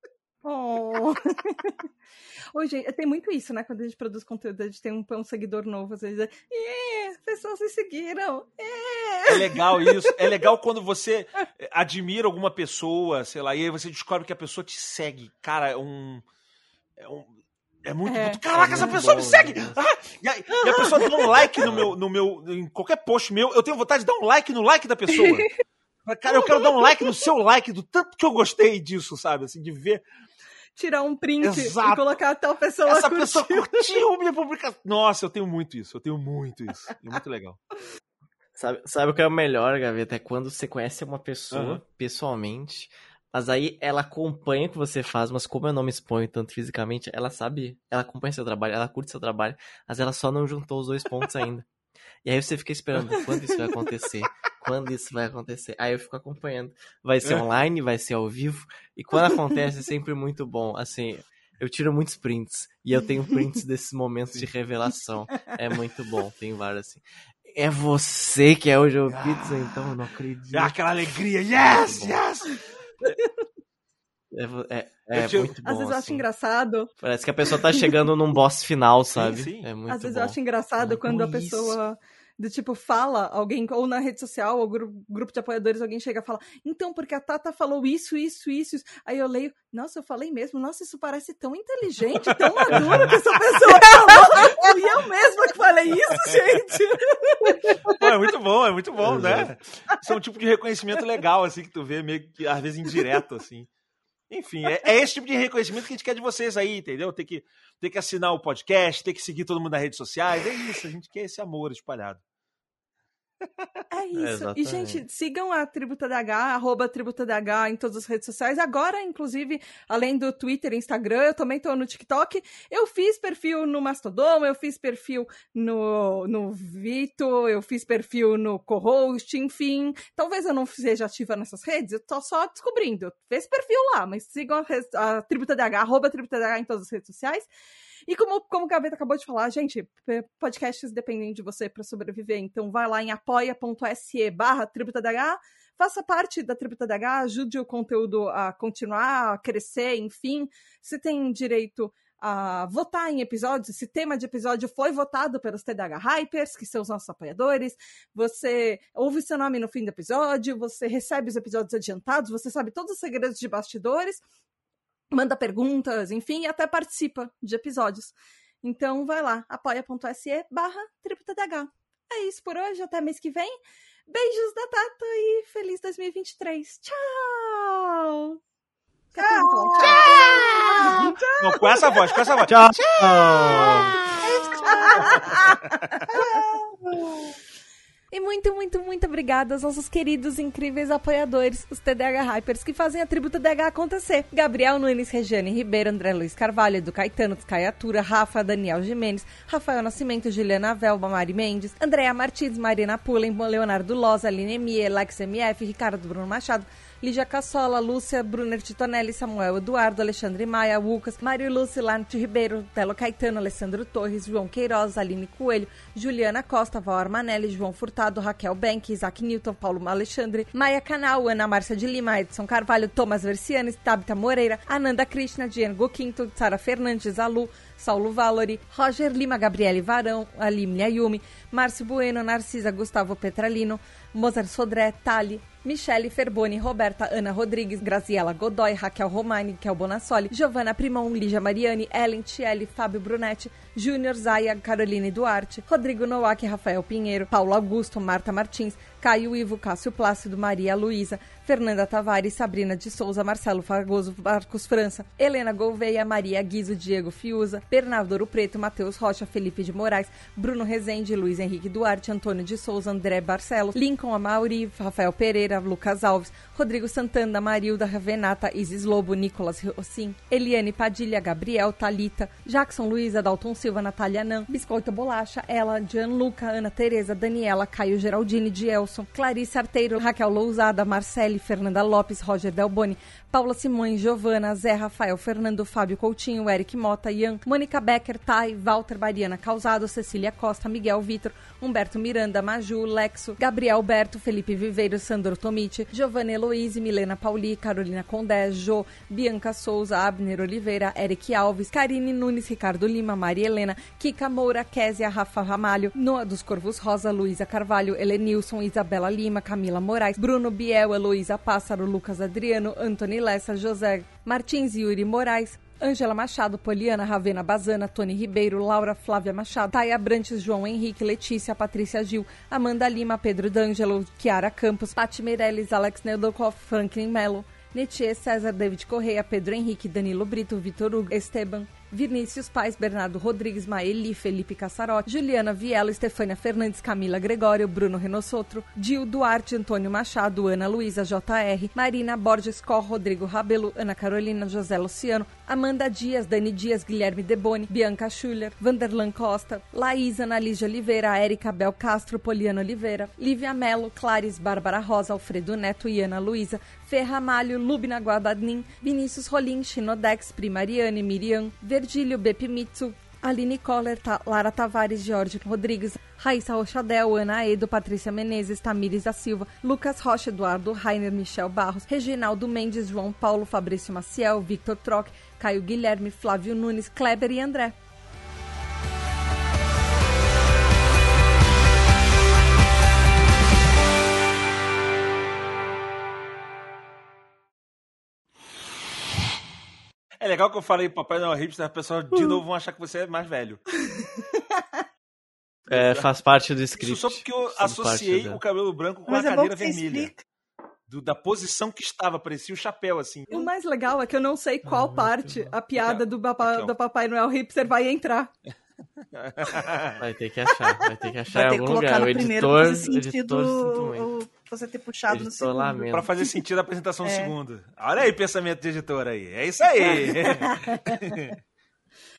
Oh. Gente, tem muito isso, né? Quando a gente produz conteúdo, a gente tem um, um seguidor novo, às vezes é, as pessoas se seguiram. É legal isso. É legal quando você admira alguma pessoa, sei lá, e aí você descobre que a pessoa te segue. Cara, é um. É, um, é muito, é. muito. Caraca, é essa pessoa bom, me segue! Ah, e, a, e, a, pessoa dá um like no meu, no meu. Em qualquer post meu, eu tenho vontade de dar um like no like da pessoa. Cara, eu quero dar um like no seu like, do tanto que eu gostei disso, sabe? Assim, de ver tirar um print Exato. e colocar a tal pessoa Essa curtiu. pessoa curtiu minha publicação. Nossa, eu tenho muito isso, eu tenho muito isso. É muito legal. Sabe, sabe o que é o melhor, Gaveta? É quando você conhece uma pessoa uhum. pessoalmente, mas aí ela acompanha o que você faz, mas como eu não me exponho tanto fisicamente, ela sabe, ela acompanha seu trabalho, ela curte seu trabalho, mas ela só não juntou os dois pontos ainda. E aí você fica esperando quando isso vai acontecer, quando isso vai acontecer. Aí eu fico acompanhando. Vai ser é. online, vai ser ao vivo. E quando acontece é sempre muito bom. Assim, eu tiro muitos prints. E eu tenho prints desses momentos de revelação. É muito bom. Tem vários assim. É você que é o Joe Pizza, então eu não acredito. É aquela alegria. Yes, yes! É, é, é te... muito bom. Às vezes eu acho assim. engraçado. Parece que a pessoa tá chegando num boss final, sabe? Sim, sim. É muito Às vezes bom. eu acho engraçado quando a pessoa do tipo, fala alguém, ou na rede social, ou grupo, grupo de apoiadores, alguém chega e fala, então, porque a Tata falou isso, isso, isso, isso. Aí eu leio, nossa, eu falei mesmo, nossa, isso parece tão inteligente, tão maduro que essa pessoa falou. E eu mesma que falei isso, gente. É muito bom, é muito bom, né? Isso é um tipo de reconhecimento legal, assim, que tu vê meio que, às vezes, indireto, assim. Enfim, é, é, esse tipo de reconhecimento que a gente quer de vocês aí, entendeu? Tem que, tem que assinar o podcast, tem que seguir todo mundo nas redes sociais. É isso, a gente quer esse amor espalhado. É isso. É, e, gente, sigam a Tributa DH, arroba Tributa DH em todas as redes sociais. Agora, inclusive, além do Twitter e Instagram, eu também tô no TikTok. Eu fiz perfil no Mastodon, eu fiz perfil no, no Vito, eu fiz perfil no Co-Host, enfim. Talvez eu não seja ativa nessas redes, eu tô só descobrindo. Fiz perfil lá, mas sigam a, a Tributa DH, arroba Tributa DH em todas as redes sociais. E como, como o Gaveta acabou de falar, gente, podcasts dependem de você para sobreviver. Então vai lá em apoia.se barra faça parte da TributaDH, ajude o conteúdo a continuar, a crescer, enfim. Você tem direito a votar em episódios. Esse tema de episódio foi votado pelos TDH Hypers, que são os nossos apoiadores. Você ouve seu nome no fim do episódio, você recebe os episódios adiantados, você sabe todos os segredos de bastidores manda perguntas, enfim, e até participa de episódios. Então vai lá, apoia.se barra. É isso por hoje, até mês que vem. Beijos da Tata e feliz 2023. Tchau! Tchau! Tchau! Tchau! Não, com essa voz, com essa voz. Tchau! Tchau! Tchau! E muito, muito, muito obrigada aos nossos queridos, incríveis apoiadores, os TDH Hypers, que fazem a tribo TDH acontecer. Gabriel Nunes, Regiane Ribeiro, André Luiz Carvalho, do Caetano, Caiatura, Rafa, Daniel Jimenez, Rafael Nascimento, Juliana Velba, Mari Mendes, Andréa Martins, Marina Pullen, Leonardo Loza, Aline Mie, Lex MF, Ricardo Bruno Machado, Lígia Cassola, Lúcia, Brunner Titonelli, Samuel Eduardo, Alexandre Maia, Lucas, Mário Lúcio, Lante Ribeiro, Telo Caetano, Alessandro Torres, João Queiroz, Aline Coelho, Juliana Costa, Val Armanelli, João Furtado, Raquel Benck, Isaac Newton, Paulo Alexandre, Maia Canal, Ana Márcia de Lima, Edson Carvalho, Thomas Versiani, Tabita Moreira, Ananda Krishna, Diego Quinto, Sara Fernandes, Alu, Saulo Valori, Roger Lima, Gabriele Varão, Aline Ayumi, Márcio Bueno, Narcisa Gustavo Petralino, Mozart Sodré, Tali, Michele Ferboni, Roberta Ana Rodrigues, Graziela Godoy, Raquel Romani, Kel Bonassoli, Giovanna Primon, Lígia Mariani, Ellen Tielli, Fábio Brunetti, Júnior Zaya, Caroline Duarte, Rodrigo Nowak, Rafael Pinheiro, Paulo Augusto, Marta Martins, Caio Ivo, Cássio Plácido, Maria Luísa, Fernanda Tavares, Sabrina de Souza, Marcelo Fagoso, Marcos França, Helena Gouveia, Maria Guizo, Diego Fiuza, Bernardo Ouro Preto, Matheus Rocha, Felipe de Moraes, Bruno Rezende, Luiz Henrique Duarte, Antônio de Souza, André Barcelos, Lincoln Amauri, Rafael Pereira, Lucas Alves, Rodrigo Santana, Marilda Ravenata, Isis Lobo, Nicolas Rossim, Eliane Padilha, Gabriel, Talita, Jackson Luiza, Dalton Silva, Natália Nan, Biscoito Bolacha, Ela, Gianluca, Ana Tereza, Daniela, Caio Geraldini, Dielson, Clarice Arteiro, Raquel Lousada, Marcele, Fernanda Lopes, Roger Delboni, Paula Simões, Giovana, Zé Rafael, Fernando Fábio Coutinho, Eric Mota, Ian, Mônica Becker, Thay, Walter Bariana Causado, Cecília Costa, Miguel Vitor, Humberto Miranda, Maju, Lexo, Gabriel Alberto, Felipe Viveiro, Sandro Tomiti, Giovanna Heloise, Milena Pauli, Carolina Condé, Jo, Bianca Souza, Abner Oliveira, Eric Alves, Karine Nunes, Ricardo Lima, Maria Helena, Kika Moura, Késia, Rafa Ramalho, Noa dos Corvos Rosa, Luísa Carvalho, Helenilson, Isabela Lima, Camila Moraes, Bruno Biel, Heloísa Pássaro, Lucas Adriano, Antony Lessa, José Martins, Yuri Moraes, Ângela Machado, Poliana, Ravena Bazana, Tony Ribeiro, Laura Flávia Machado, Taia Brantes, João Henrique, Letícia, Patrícia Gil, Amanda Lima, Pedro D'Angelo, Chiara Campos, Pati Meirelles, Alex Neudokov, Franklin Mello, Netier, César David Correia, Pedro Henrique, Danilo Brito, Vitor Hugo, Esteban, Vinícius Pais, Bernardo Rodrigues, Maeli, Felipe Cassarotti, Juliana Viela, Estefânia Fernandes, Camila Gregório, Bruno Renossotro, Dil Duarte, Antônio Machado, Ana Luísa JR, Marina Borges Cor, Rodrigo Rabelo, Ana Carolina, José Luciano, Amanda Dias, Dani Dias, Guilherme Deboni, Bianca Schuller, Vanderlan Costa, Laís, Analígia Oliveira, Érica Bel Castro, Poliana Oliveira, Lívia Melo, Clares, Bárbara Rosa, Alfredo Neto e Ana Luísa, Ferra Malho, Lubna Guadanin, Vinícius Rolim, Chinodex, Primariane, Miriam, Verdílio, Bepimitsu, Aline Coller, Lara Tavares, Jorge Rodrigues, Raíssa Rochadel, Ana Edo, Patrícia Menezes, Tamires da Silva, Lucas Rocha, Eduardo Rainer, Michel Barros, Reginaldo Mendes, João Paulo, Fabrício Maciel, Victor Troc, Caio Guilherme, Flávio Nunes, Kleber e André. É legal que eu falei Papai Noel hipster, as pessoas de novo vão achar que você é mais velho. É, faz parte do script. Isso só porque eu Faz associei da- o cabelo branco com Mas a é cadeira vermelha. explica. Do- da posição que estava, parecia o chapéu, assim. O mais legal é que eu não sei qual Ah, parte a piada do, Papa- do Papai Noel hipster vai entrar. Vai ter que achar, vai ter que achar Vai ter em algum lugar. O no primeiro editor, sentido editor sinto muito. o- você ter puxado no Editor segundo. lamento. Pra fazer sentido a apresentação do É. segundo. Olha aí, pensamento de editor aí. É isso aí.